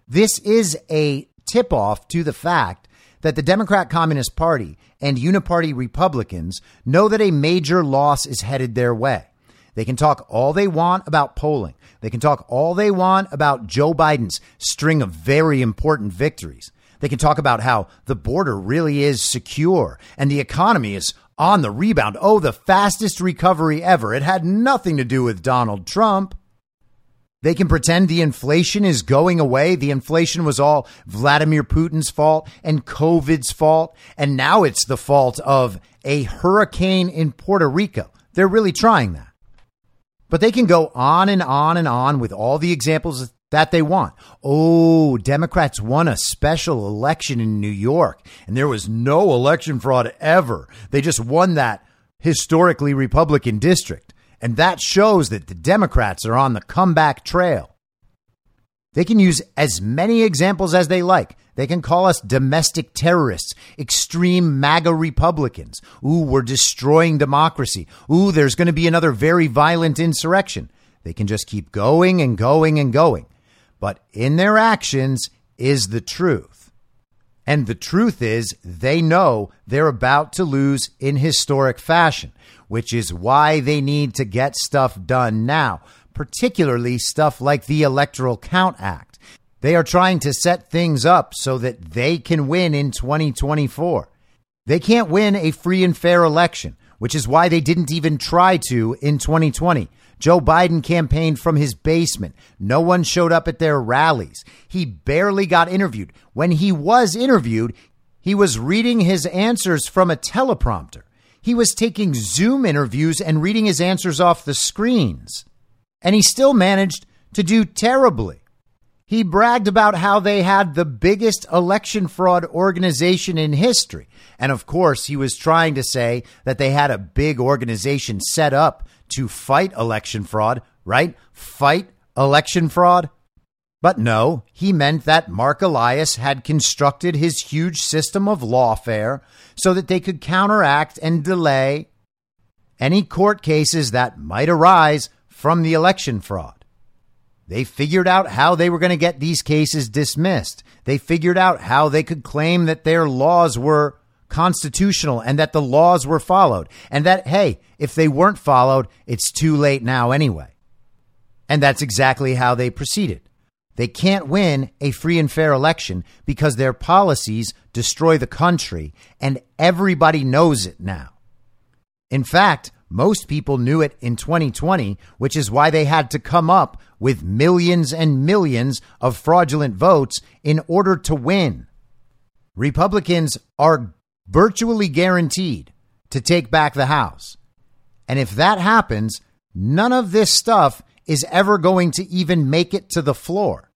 This is a tip off to the fact that the Democrat Communist Party and uniparty Republicans know that a major loss is headed their way. They can talk all they want about polling. They can talk all they want about Joe Biden's string of very important victories. They can talk about how the border really is secure and the economy is on the rebound. Oh, the fastest recovery ever. It had nothing to do with Donald Trump. They can pretend the inflation is going away. The inflation was all Vladimir Putin's fault and COVID's fault. And now it's the fault of a hurricane in Puerto Rico. They're really trying that. But they can go on and on and on with all the examples that they want. Oh, Democrats won a special election in New York, and there was no election fraud ever. They just won that historically Republican district. And that shows that the Democrats are on the comeback trail. They can use as many examples as they like. They can call us domestic terrorists, extreme MAGA Republicans. Ooh, we're destroying democracy. Ooh, there's going to be another very violent insurrection. They can just keep going and going and going. But in their actions is the truth. And the truth is, they know they're about to lose in historic fashion which is why they need to get stuff done now, particularly stuff like the Electoral Count Act. They are trying to set things up so that they can win in 2024. They can't win a free and fair election, which is why they didn't even try to in 2020. Joe Biden campaigned from his basement. No one showed up at their rallies. He barely got interviewed. When he was interviewed, he was reading his answers from a teleprompter. He was taking Zoom interviews and reading his answers off the screens. And he still managed to do terribly. He bragged about how they had the biggest election fraud organization in history. And of course, he was trying to say that they had a big organization set up to fight election fraud, right? Fight election fraud. But no, he meant that Mark Elias had constructed his huge system of lawfare so that they could counteract and delay any court cases that might arise from the election fraud. They figured out how they were going to get these cases dismissed. They figured out how they could claim that their laws were constitutional and that the laws were followed. And that, hey, if they weren't followed, it's too late now anyway. And that's exactly how they proceeded. They can't win a free and fair election because their policies destroy the country, and everybody knows it now. In fact, most people knew it in 2020, which is why they had to come up with millions and millions of fraudulent votes in order to win. Republicans are virtually guaranteed to take back the House. And if that happens, none of this stuff is ever going to even make it to the floor.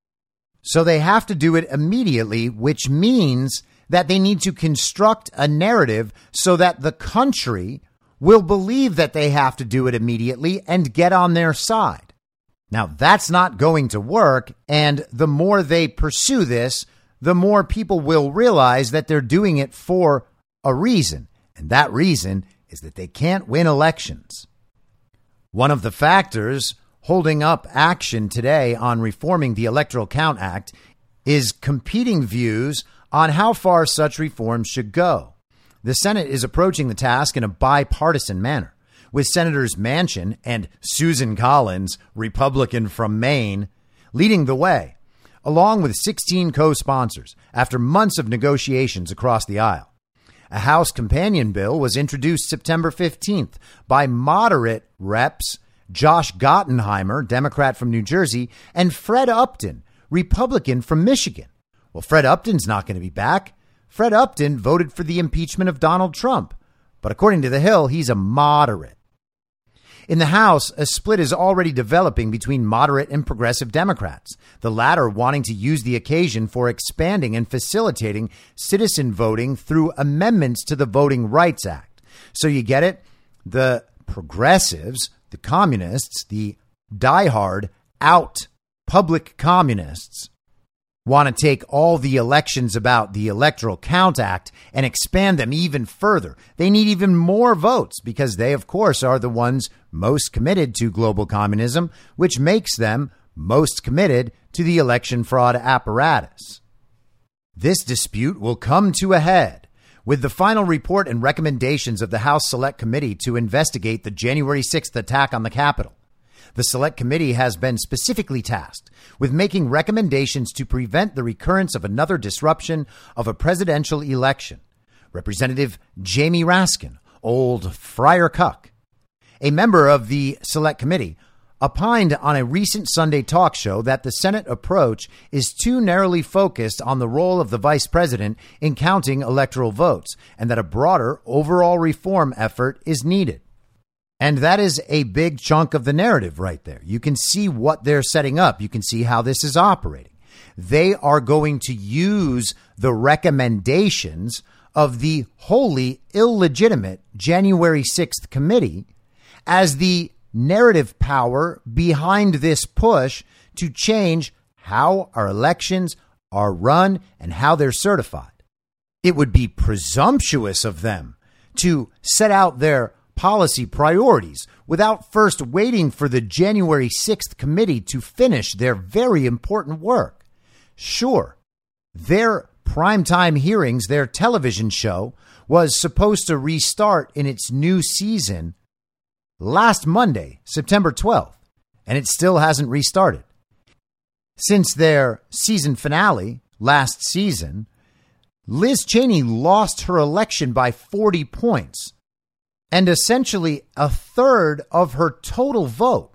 So they have to do it immediately, which means that they need to construct a narrative so that the country will believe that they have to do it immediately and get on their side. Now, that's not going to work. And the more they pursue this, the more people will realize that they're doing it for a reason. And that reason is that they can't win elections. One of the factors holding up action today on reforming the Electoral Count Act is competing views on how far such reforms should go. The Senate is approaching the task in a bipartisan manner, with Senators Manchin and Susan Collins, Republican from Maine, leading the way, along with 16 co sponsors after months of negotiations across the aisle. A House companion bill was introduced September 15th by moderate reps Josh Gottheimer, Democrat from New Jersey, and Fred Upton, Republican from Michigan. Well, Fred Upton's not going to be back. Fred Upton voted for the impeachment of Donald Trump, but according to The Hill, he's a moderate. In the House, a split is already developing between moderate and progressive Democrats, the latter wanting to use the occasion for expanding and facilitating citizen voting through amendments to the Voting Rights Act. So you get it? The progressives the communists, the diehard out public communists, want to take all the elections about the Electoral Count Act and expand them even further. They need even more votes because they, of course, are the ones most committed to global communism, which makes them most committed to the election fraud apparatus. This dispute will come to a head with the final report and recommendations of the House Select Committee to investigate the January 6th attack on the Capitol. The Select Committee has been specifically tasked with making recommendations to prevent the recurrence of another disruption of a presidential election. Representative Jamie Raskin, old Friar Cuck, a member of the Select Committee, opined on a recent Sunday talk show that the Senate approach is too narrowly focused on the role of the vice president in counting electoral votes and that a broader overall reform effort is needed. And that is a big chunk of the narrative right there. You can see what they're setting up. You can see how this is operating. They are going to use the recommendations of the wholly illegitimate January 6th committee as the narrative power behind this push to change how our elections are run and how they're certified. It would be presumptuous of them to set out their policy priorities without first waiting for the January 6th committee to finish their very important work. Sure, their primetime hearings, their television show, was supposed to restart in its new season last Monday, September 12th, and it still hasn't restarted. Since their season finale last season, Liz Cheney lost her election by 40 points, and essentially a third of her total vote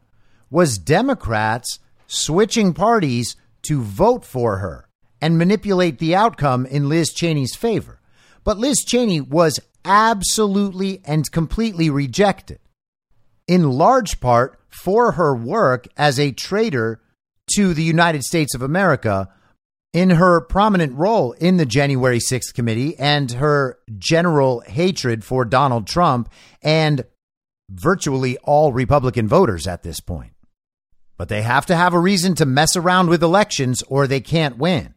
was Democrats switching parties to vote for her and manipulate the outcome in Liz Cheney's favor. But Liz Cheney was absolutely and completely rejected in large part for her work as a traitor to the United States of America in her prominent role in the January 6th committee and her general hatred for Donald Trump and virtually all Republican voters at this point. But they have to have a reason to mess around with elections or they can't win.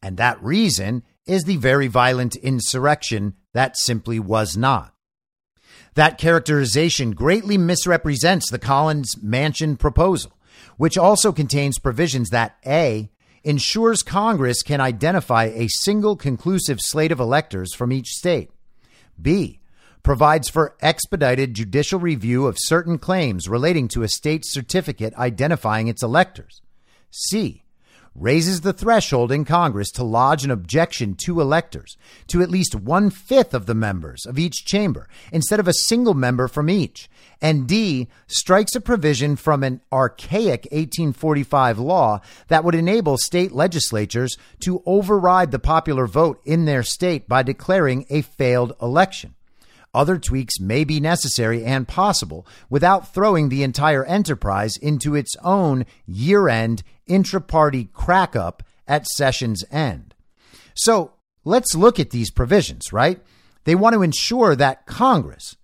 And that reason is the very violent insurrection that simply was not. That characterization greatly misrepresents the Collins Manchin proposal, which also contains provisions that A, ensures Congress can identify a single conclusive slate of electors from each state, B, provides for expedited judicial review of certain claims relating to a state's certificate identifying its electors, C, raises the threshold in Congress to lodge an objection to electors to at least one fifth of the members of each chamber instead of a single member from each. And D strikes a provision from an archaic 1845 law that would enable state legislatures to override the popular vote in their state by declaring a failed election. Other tweaks may be necessary and possible without throwing the entire enterprise into its own year end intra party crack up at session's end. So let's look at these provisions, right? They want to ensure that Congress,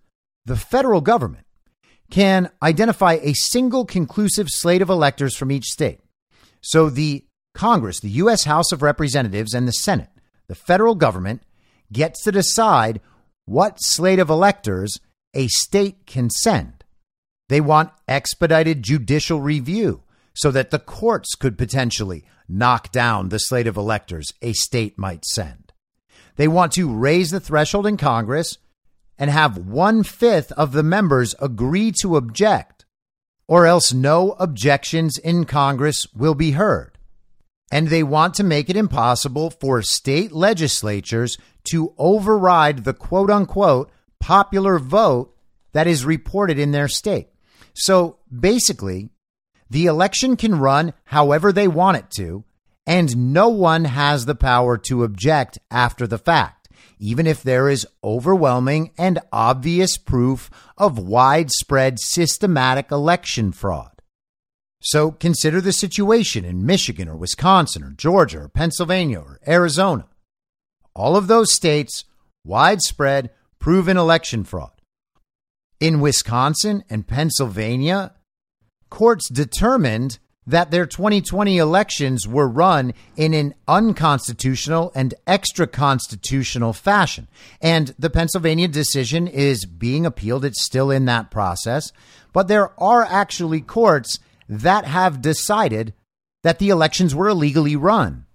the federal government, can identify a single conclusive slate of electors from each state. So the Congress, the U.S. House of Representatives, and the Senate, the federal government, gets to decide what slate of electors a state can send. They want expedited judicial review so that the courts could potentially knock down the slate of electors a state might send. They want to raise the threshold in Congress and have one fifth of the members agree to object, or else no objections in Congress will be heard. And they want to make it impossible for state legislatures to override the quote unquote popular vote that is reported in their state. So basically, the election can run however they want it to, and no one has the power to object after the fact, even if there is overwhelming and obvious proof of widespread systematic election fraud. So consider the situation in Michigan or Wisconsin or Georgia or Pennsylvania or Arizona all of those states, widespread proven election fraud. In Wisconsin and Pennsylvania, courts determined that their 2020 elections were run in an unconstitutional and extra constitutional fashion. And the Pennsylvania decision is being appealed. It's still in that process. But there are actually courts that have decided that the elections were illegally run.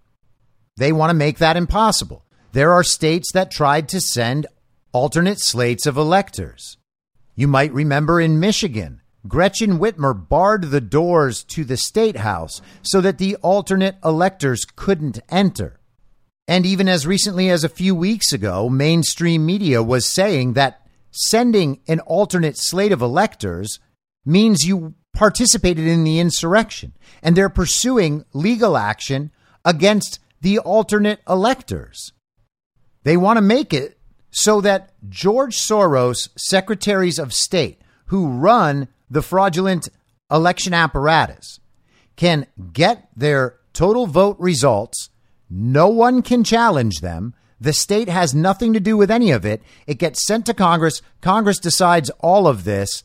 They want to make that impossible. There are states that tried to send alternate slates of electors. You might remember in Michigan, Gretchen Whitmer barred the doors to the state house so that the alternate electors couldn't enter. And even as recently as a few weeks ago, mainstream media was saying that sending an alternate slate of electors means you participated in the insurrection and they're pursuing legal action against the alternate electors. They want to make it so that George Soros, secretaries of state who run the fraudulent election apparatus, can get their total vote results. No one can challenge them. The state has nothing to do with any of it. It gets sent to Congress. Congress decides all of this,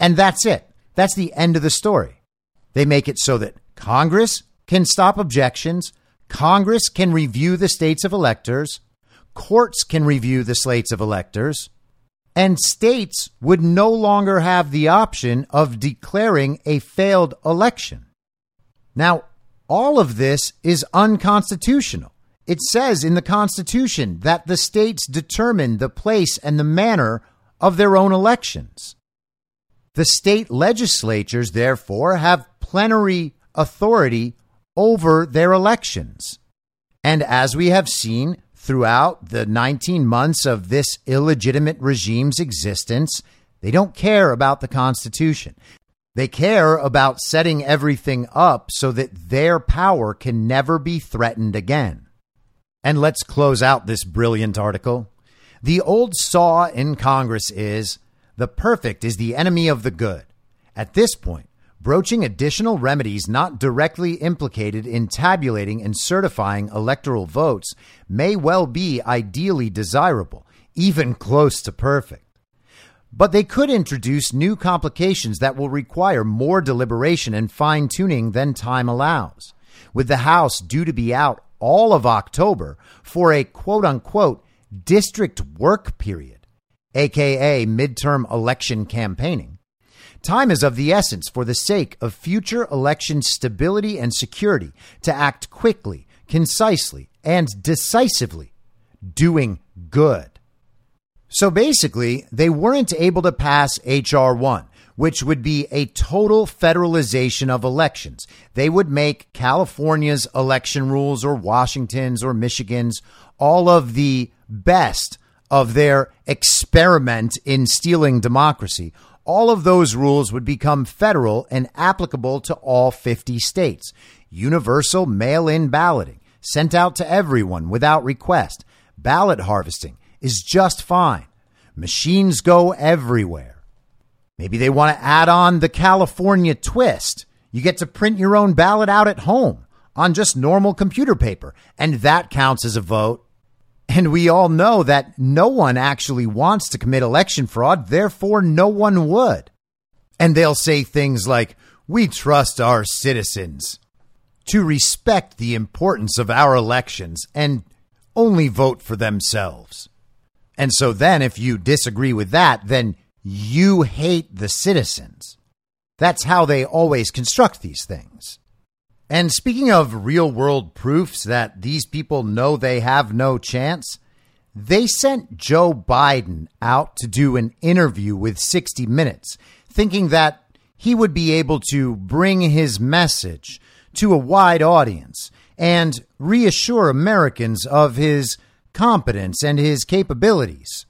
and that's it. That's the end of the story. They make it so that Congress can stop objections, Congress can review the states of electors, courts can review the slates of electors, and states would no longer have the option of declaring a failed election. Now, all of this is unconstitutional. It says in the Constitution that the states determine the place and the manner of their own elections. The state legislatures, therefore, have plenary authority over their elections. And as we have seen throughout the 19 months of this illegitimate regime's existence, they don't care about the Constitution. They care about setting everything up so that their power can never be threatened again. And let's close out this brilliant article. The old saw in Congress is the perfect is the enemy of the good. At this point, broaching additional remedies not directly implicated in tabulating and certifying electoral votes may well be ideally desirable, even close to perfect. But they could introduce new complications that will require more deliberation and fine tuning than time allows. With the House due to be out all of October for a quote unquote district work period, aka midterm election campaigning, time is of the essence for the sake of future election stability and security to act quickly, concisely, and decisively, doing good. So basically, they weren't able to pass H.R. 1, which would be a total federalization of elections. They would make California's election rules or Washington's or Michigan's all of the best of their experiment in stealing democracy. All of those rules would become federal and applicable to all 50 states. Universal mail in balloting, sent out to everyone without request. Ballot harvesting is just fine. Machines go everywhere. Maybe they want to add on the California twist. You get to print your own ballot out at home on just normal computer paper, and that counts as a vote. And we all know that no one actually wants to commit election fraud, therefore, no one would. And they'll say things like, We trust our citizens to respect the importance of our elections and only vote for themselves. And so then, if you disagree with that, then you hate the citizens. That's how they always construct these things. And speaking of real world proofs that these people know they have no chance, they sent Joe Biden out to do an interview with 60 Minutes, thinking that he would be able to bring his message to a wide audience and reassure Americans of his competence and his capabilities.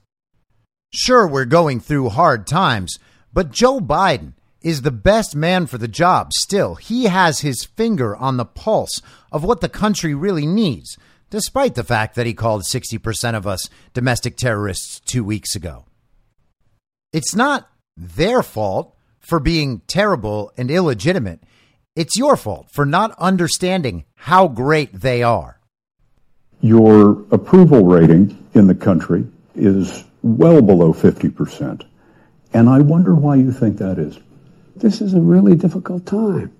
Sure, we're going through hard times, but Joe Biden is the best man for the job still. He has his finger on the pulse of what the country really needs, despite the fact that he called 60% of us domestic terrorists two weeks ago. It's not their fault for being terrible and illegitimate. It's your fault for not understanding how great they are. Your approval rating in the country is well below 50%. And I wonder why you think that is. This is a really difficult time.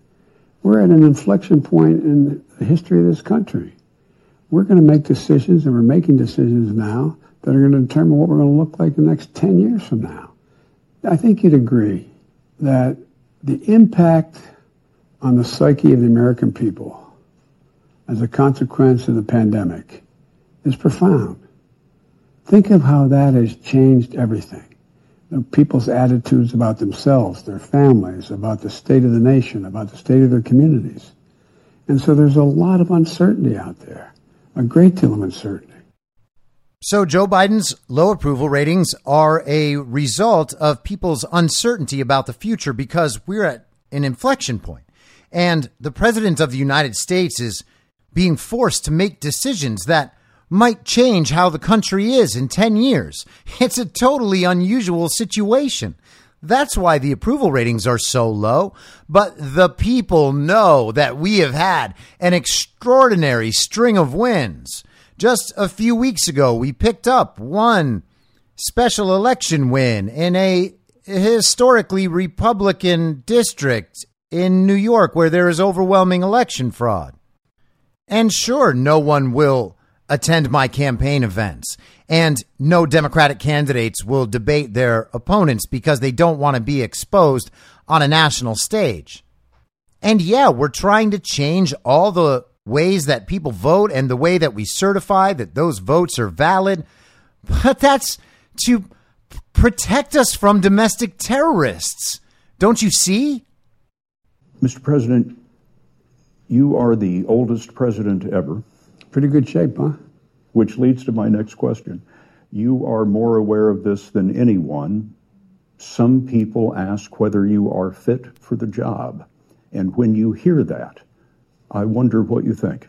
We're at an inflection point in the history of this country. We're going to make decisions, and we're making decisions now that are going to determine what we're going to look like the next 10 years from now. I think you'd agree that the impact on the psyche of the American people as a consequence of the pandemic is profound. Think of how that has changed everything. People's attitudes about themselves, their families, about the state of the nation, about the state of their communities. And so there's a lot of uncertainty out there, a great deal of uncertainty. So, Joe Biden's low approval ratings are a result of people's uncertainty about the future because we're at an inflection point. And the president of the United States is being forced to make decisions that might change how the country is in 10 years. It's a totally unusual situation. That's why the approval ratings are so low. But the people know that we have had an extraordinary string of wins. Just a few weeks ago, we picked up one special election win in a historically Republican district in New York where there is overwhelming election fraud. And sure, no one will attend my campaign events, and no Democratic candidates will debate their opponents because they don't want to be exposed on a national stage. And yeah, we're trying to change all the ways that people vote and the way that we certify that those votes are valid, but that's to protect us from domestic terrorists. Don't you see? Mr. President, you are the oldest president ever. Pretty good shape, huh? Which leads to my next question. You are more aware of this than anyone. Some people ask whether you are fit for the job. And when you hear that, I wonder what you think.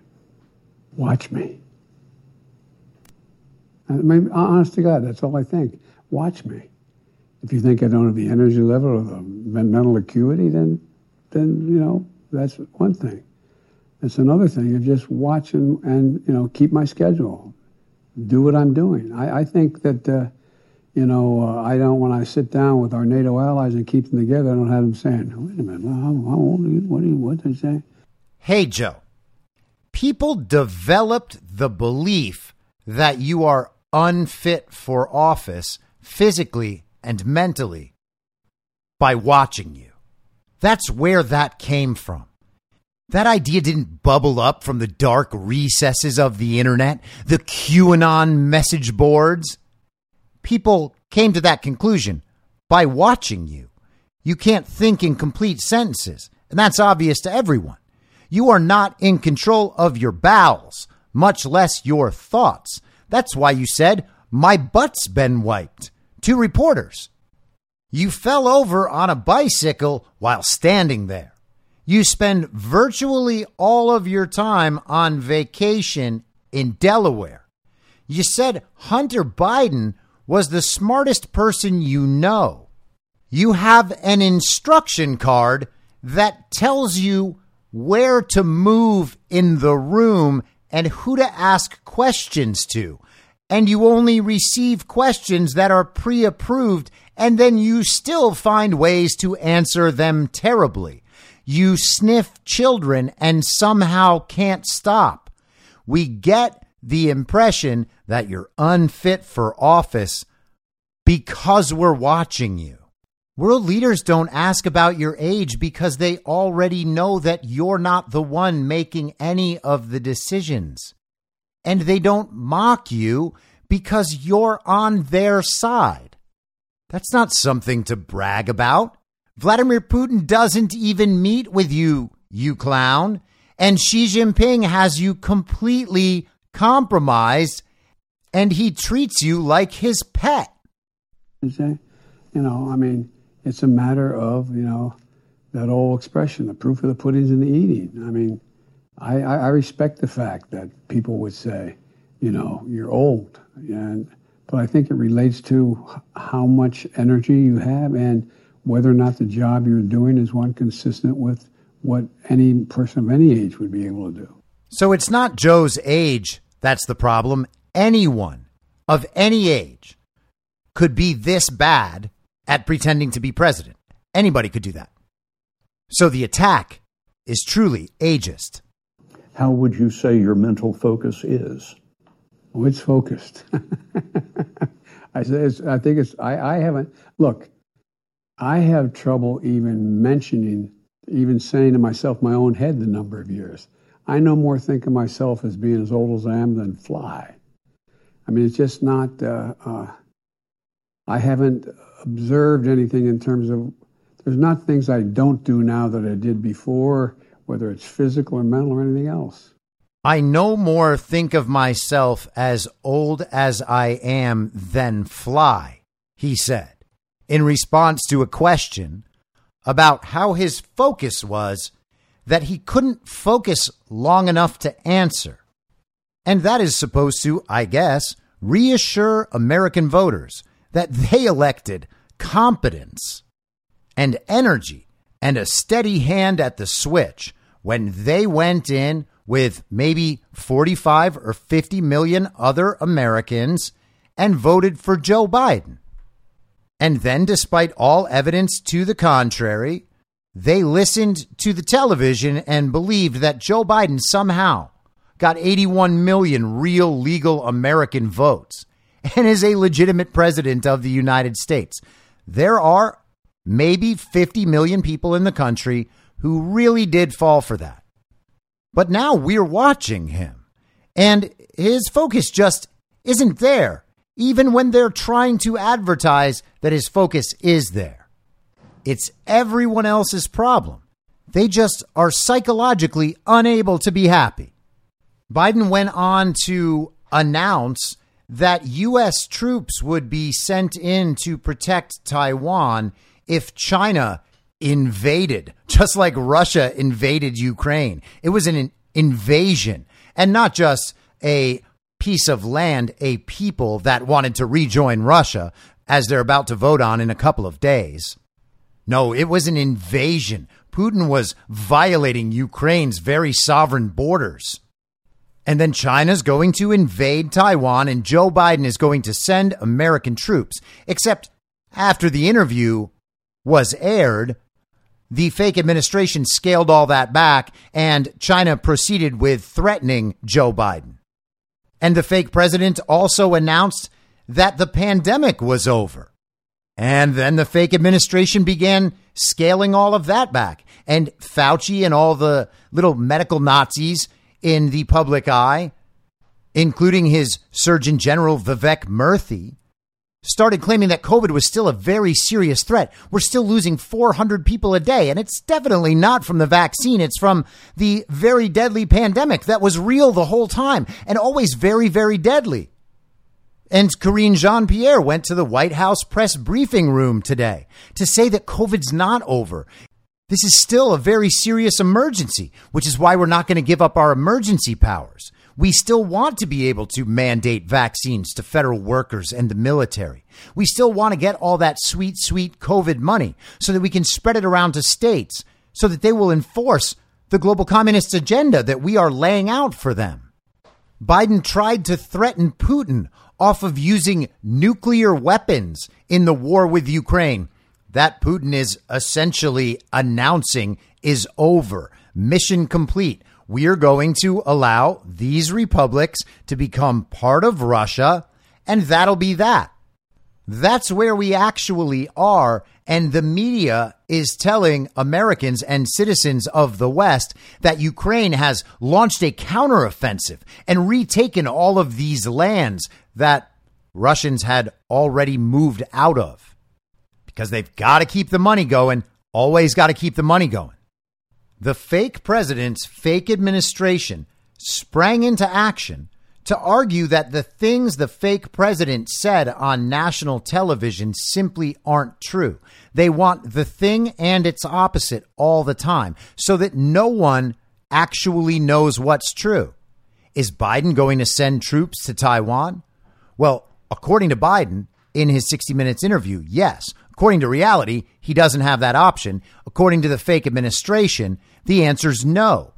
Watch me. I mean, honest to God, that's all I think. Watch me. If you think I don't have the energy level or the mental acuity, then, then you know that's one thing. It's another thing of just watch and, and you know keep my schedule, do what I'm doing. I, I think that uh, you know uh, I don't when I sit down with our NATO allies and keep them together. I don't have them saying, "Wait a minute, how, how old are you? What do you what they say?" Hey, Joe. People developed the belief that you are unfit for office physically and mentally by watching you. That's where that came from. That idea didn't bubble up from the dark recesses of the internet, the QAnon message boards. People came to that conclusion by watching you. You can't think in complete sentences, and that's obvious to everyone. You are not in control of your bowels, much less your thoughts. That's why you said, My butt's been wiped to reporters. You fell over on a bicycle while standing there. You spend virtually all of your time on vacation in Delaware. You said Hunter Biden was the smartest person you know. You have an instruction card that tells you where to move in the room and who to ask questions to. And you only receive questions that are pre approved, and then you still find ways to answer them terribly. You sniff children and somehow can't stop. We get the impression that you're unfit for office because we're watching you. World leaders don't ask about your age because they already know that you're not the one making any of the decisions. And they don't mock you because you're on their side. That's not something to brag about. Vladimir Putin doesn't even meet with you, you clown. And Xi Jinping has you completely compromised and he treats you like his pet. You know, I mean, it's a matter of, you know, that old expression, the proof of the pudding's in the eating. I mean, I, I respect the fact that people would say, you know, you're old. And, but I think it relates to how much energy you have and whether or not the job you're doing is one consistent with what any person of any age would be able to do. So it's not Joe's age that's the problem. Anyone of any age could be this bad at pretending to be president. Anybody could do that. So the attack is truly ageist. How would you say your mental focus is? Oh, it's focused. I say it's, I think it's. I, I haven't. Look, I have trouble even mentioning, even saying to myself, my own head, the number of years. I no more think of myself as being as old as I am than fly. I mean, it's just not. Uh, uh, I haven't observed anything in terms of there's not things I don't do now that I did before, whether it's physical or mental or anything else. I no more think of myself as old as I am than fly, he said, in response to a question about how his focus was that he couldn't focus long enough to answer. And that is supposed to, I guess, reassure American voters that they elected competence and energy and a steady hand at the switch when they went in with maybe 45 or 50 million other Americans and voted for Joe Biden. And then, despite all evidence to the contrary, they listened to the television and believed that Joe Biden somehow got 81 million real legal American votes and is a legitimate president of the United States. There are maybe 50 million people in the country who really did fall for that. But now we're watching him, and his focus just isn't there, even when they're trying to advertise that his focus is there. It's everyone else's problem. They just are psychologically unable to be happy. Biden went on to announce that U.S. troops would be sent in to protect Taiwan if China invaded, just like Russia invaded Ukraine. It was an invasion and not just a piece of land, a people that wanted to rejoin Russia as they're about to vote on in a couple of days. No, it was an invasion. Putin was violating Ukraine's very sovereign borders. And then China's going to invade Taiwan, and Joe Biden is going to send American troops. Except after the interview was aired, the fake administration scaled all that back, and China proceeded with threatening Joe Biden. And the fake president also announced that the pandemic was over. And then the fake administration began scaling all of that back. And Fauci and all the little medical Nazis in the public eye, including his Surgeon General Vivek Murthy, started claiming that COVID was still a very serious threat. We're still losing 400 people a day, and it's definitely not from the vaccine. It's from the very deadly pandemic that was real the whole time and always very, very deadly. And Karine Jean Pierre went to the White House press briefing room today to say that COVID's not over. This is still a very serious emergency, which is why we're not going to give up our emergency powers. We still want to be able to mandate vaccines to federal workers and the military. We still want to get all that sweet, sweet COVID money so that we can spread it around to states so that they will enforce the global communist agenda that we are laying out for them. Biden tried to threaten Putin off of using nuclear weapons in the war with Ukraine. That Putin is essentially announcing is over. Mission complete. We are going to allow these republics to become part of Russia, and that'll be that. That's where we actually are. And the media is telling Americans and citizens of the West that Ukraine has launched a counteroffensive and retaken all of these lands that Russians had already moved out of because they've got to keep the money going, always got to keep the money going. The fake president's fake administration sprang into action to argue that the things the fake president said on national television simply aren't true. They want the thing and its opposite all the time so that no one actually knows what's true. Is Biden going to send troops to Taiwan? Well, according to Biden in his 60 Minutes interview, yes. According to reality, he doesn't have that option. According to the fake administration, the answer's no.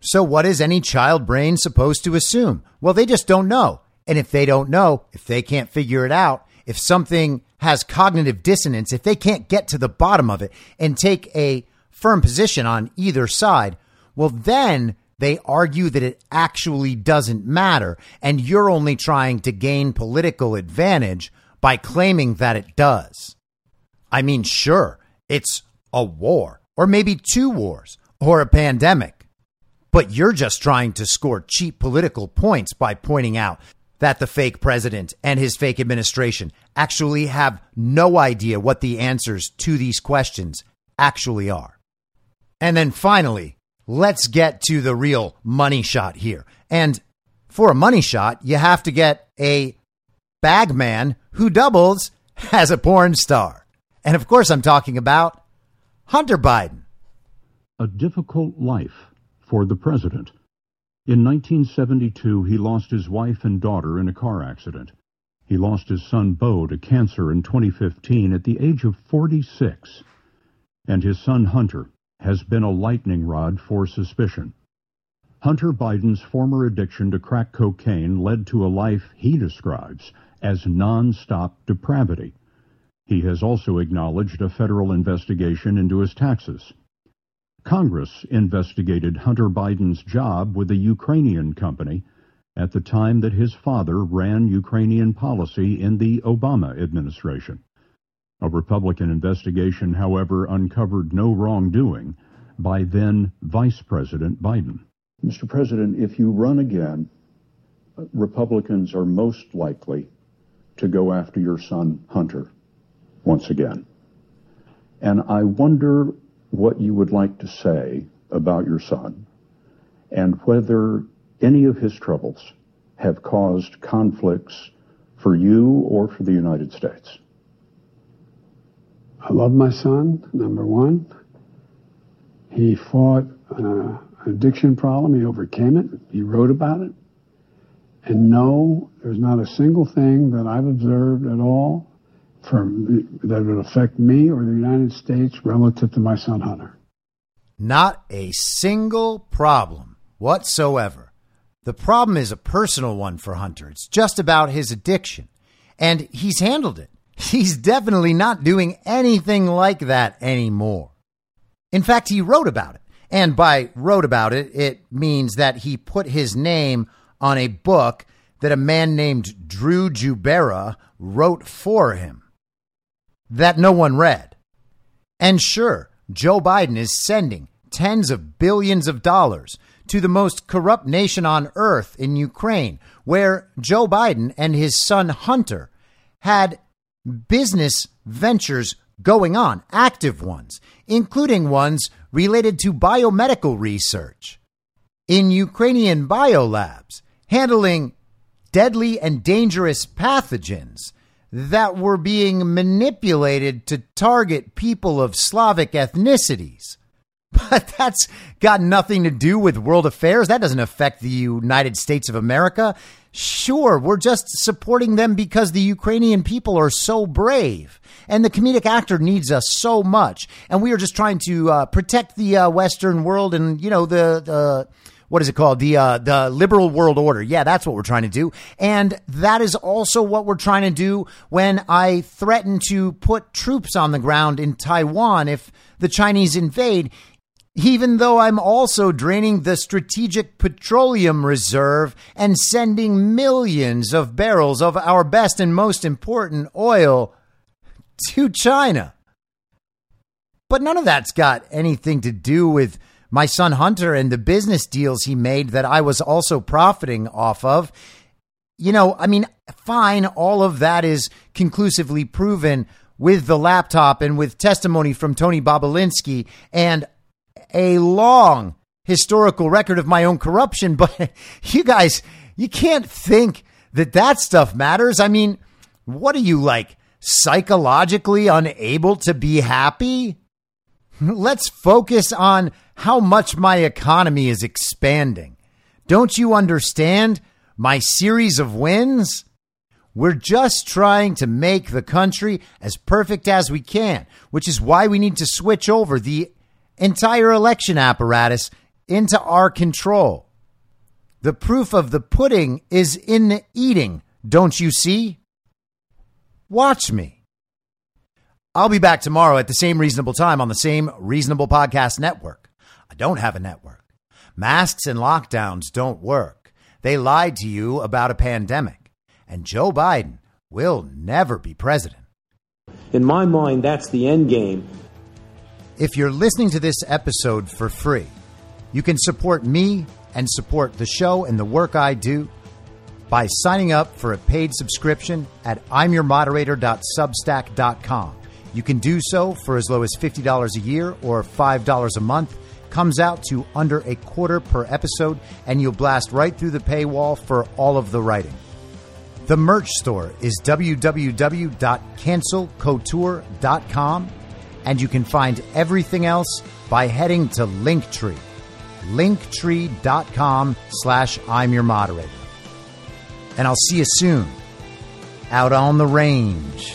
So, what is any child brain supposed to assume? Well, they just don't know. And if they don't know, if they can't figure it out, if something has cognitive dissonance, if they can't get to the bottom of it and take a firm position on either side, well, then they argue that it actually doesn't matter, and you're only trying to gain political advantage by claiming that it does. I mean, sure, it's a war, or maybe two wars, or a pandemic, but you're just trying to score cheap political points by pointing out that the fake president and his fake administration actually have no idea what the answers to these questions actually are. And then finally, let's get to the real money shot here. And for a money shot, you have to get a bagman who doubles as a porn star. And of course, I'm talking about Hunter Biden. A difficult life for the president. In 1972, he lost his wife and daughter in a car accident. He lost his son Beau to cancer in 2015 at the age of 46. And his son Hunter has been a lightning rod for suspicion. Hunter Biden's former addiction to crack cocaine led to a life he describes as non-stop depravity. He has also acknowledged a federal investigation into his taxes. Congress investigated Hunter Biden's job with a Ukrainian company at the time that his father ran Ukrainian policy in the Obama administration. A Republican investigation, however, uncovered no wrongdoing by then Vice President Biden. Mr. President, if you run again, Republicans are most likely to go after your son, Hunter, once again. And I wonder what you would like to say about your son and whether any of his troubles have caused conflicts for you or for the United States. I love my son, number one. He fought an uh, addiction problem. He overcame it. He wrote about it. And no, there's not a single thing that I've observed at all that would affect me or the United States relative to my son Hunter. Not a single problem whatsoever. The problem is a personal one for Hunter. It's just about his addiction. And he's handled it. He's definitely not doing anything like that anymore. In fact, he wrote about it. And by wrote about it, it means that he put his name on a book that a man named Drew Jubera wrote for him that no one read. And sure, Joe Biden is sending tens of billions of dollars to the most corrupt nation on earth in Ukraine, where Joe Biden and his son Hunter had business ventures going on, active ones, including ones related to biomedical research in Ukrainian biolabs, handling deadly and dangerous pathogens that were being manipulated to target people of Slavic ethnicities. But that's got nothing to do with world affairs. That doesn't affect the United States of America. Sure, we're just supporting them because the Ukrainian people are so brave and the comedic actor needs us so much. And we are just trying to uh, protect the uh, Western world and, you know, the, the what is it called? The uh, the liberal world order. Yeah, that's what we're trying to do, and that is also what we're trying to do when I threaten to put troops on the ground in Taiwan if the Chinese invade even though I'm also draining the strategic petroleum reserve and sending millions of barrels of our best and most important oil to China. But none of that's got anything to do with my son Hunter and the business deals he made that I was also profiting off of. You know, I mean, fine, all of that is conclusively proven with the laptop and with testimony from Tony Bobulinski. And a long historical record of my own corruption, but you guys, you can't think that that stuff matters. I mean, what are you like psychologically unable to be happy? Let's focus on how much my economy is expanding. Don't you understand my series of wins? We're just trying to make the country as perfect as we can, which is why we need to switch over the entire election apparatus into our control. The proof of the pudding is in the eating, don't you see? Watch me. I'll be back tomorrow at the same reasonable time on the same reasonable podcast network. I don't have a network. Masks and lockdowns don't work. They lied to you about a pandemic. And Joe Biden will never be president. In my mind, that's the end game. If you're listening to this episode for free, you can support me and support the show and the work I do by signing up for a paid subscription at imyourmoderator.substack.com. You can do so for as low as $50 a year or $5 a month. Comes out to under a quarter per episode, and you'll blast right through the paywall for all of the writing. The merch store is www.cancelcouture.com And you can find everything else by heading to Linktree. Linktree.com slash I'm your moderator. And I'll see you soon out on the range.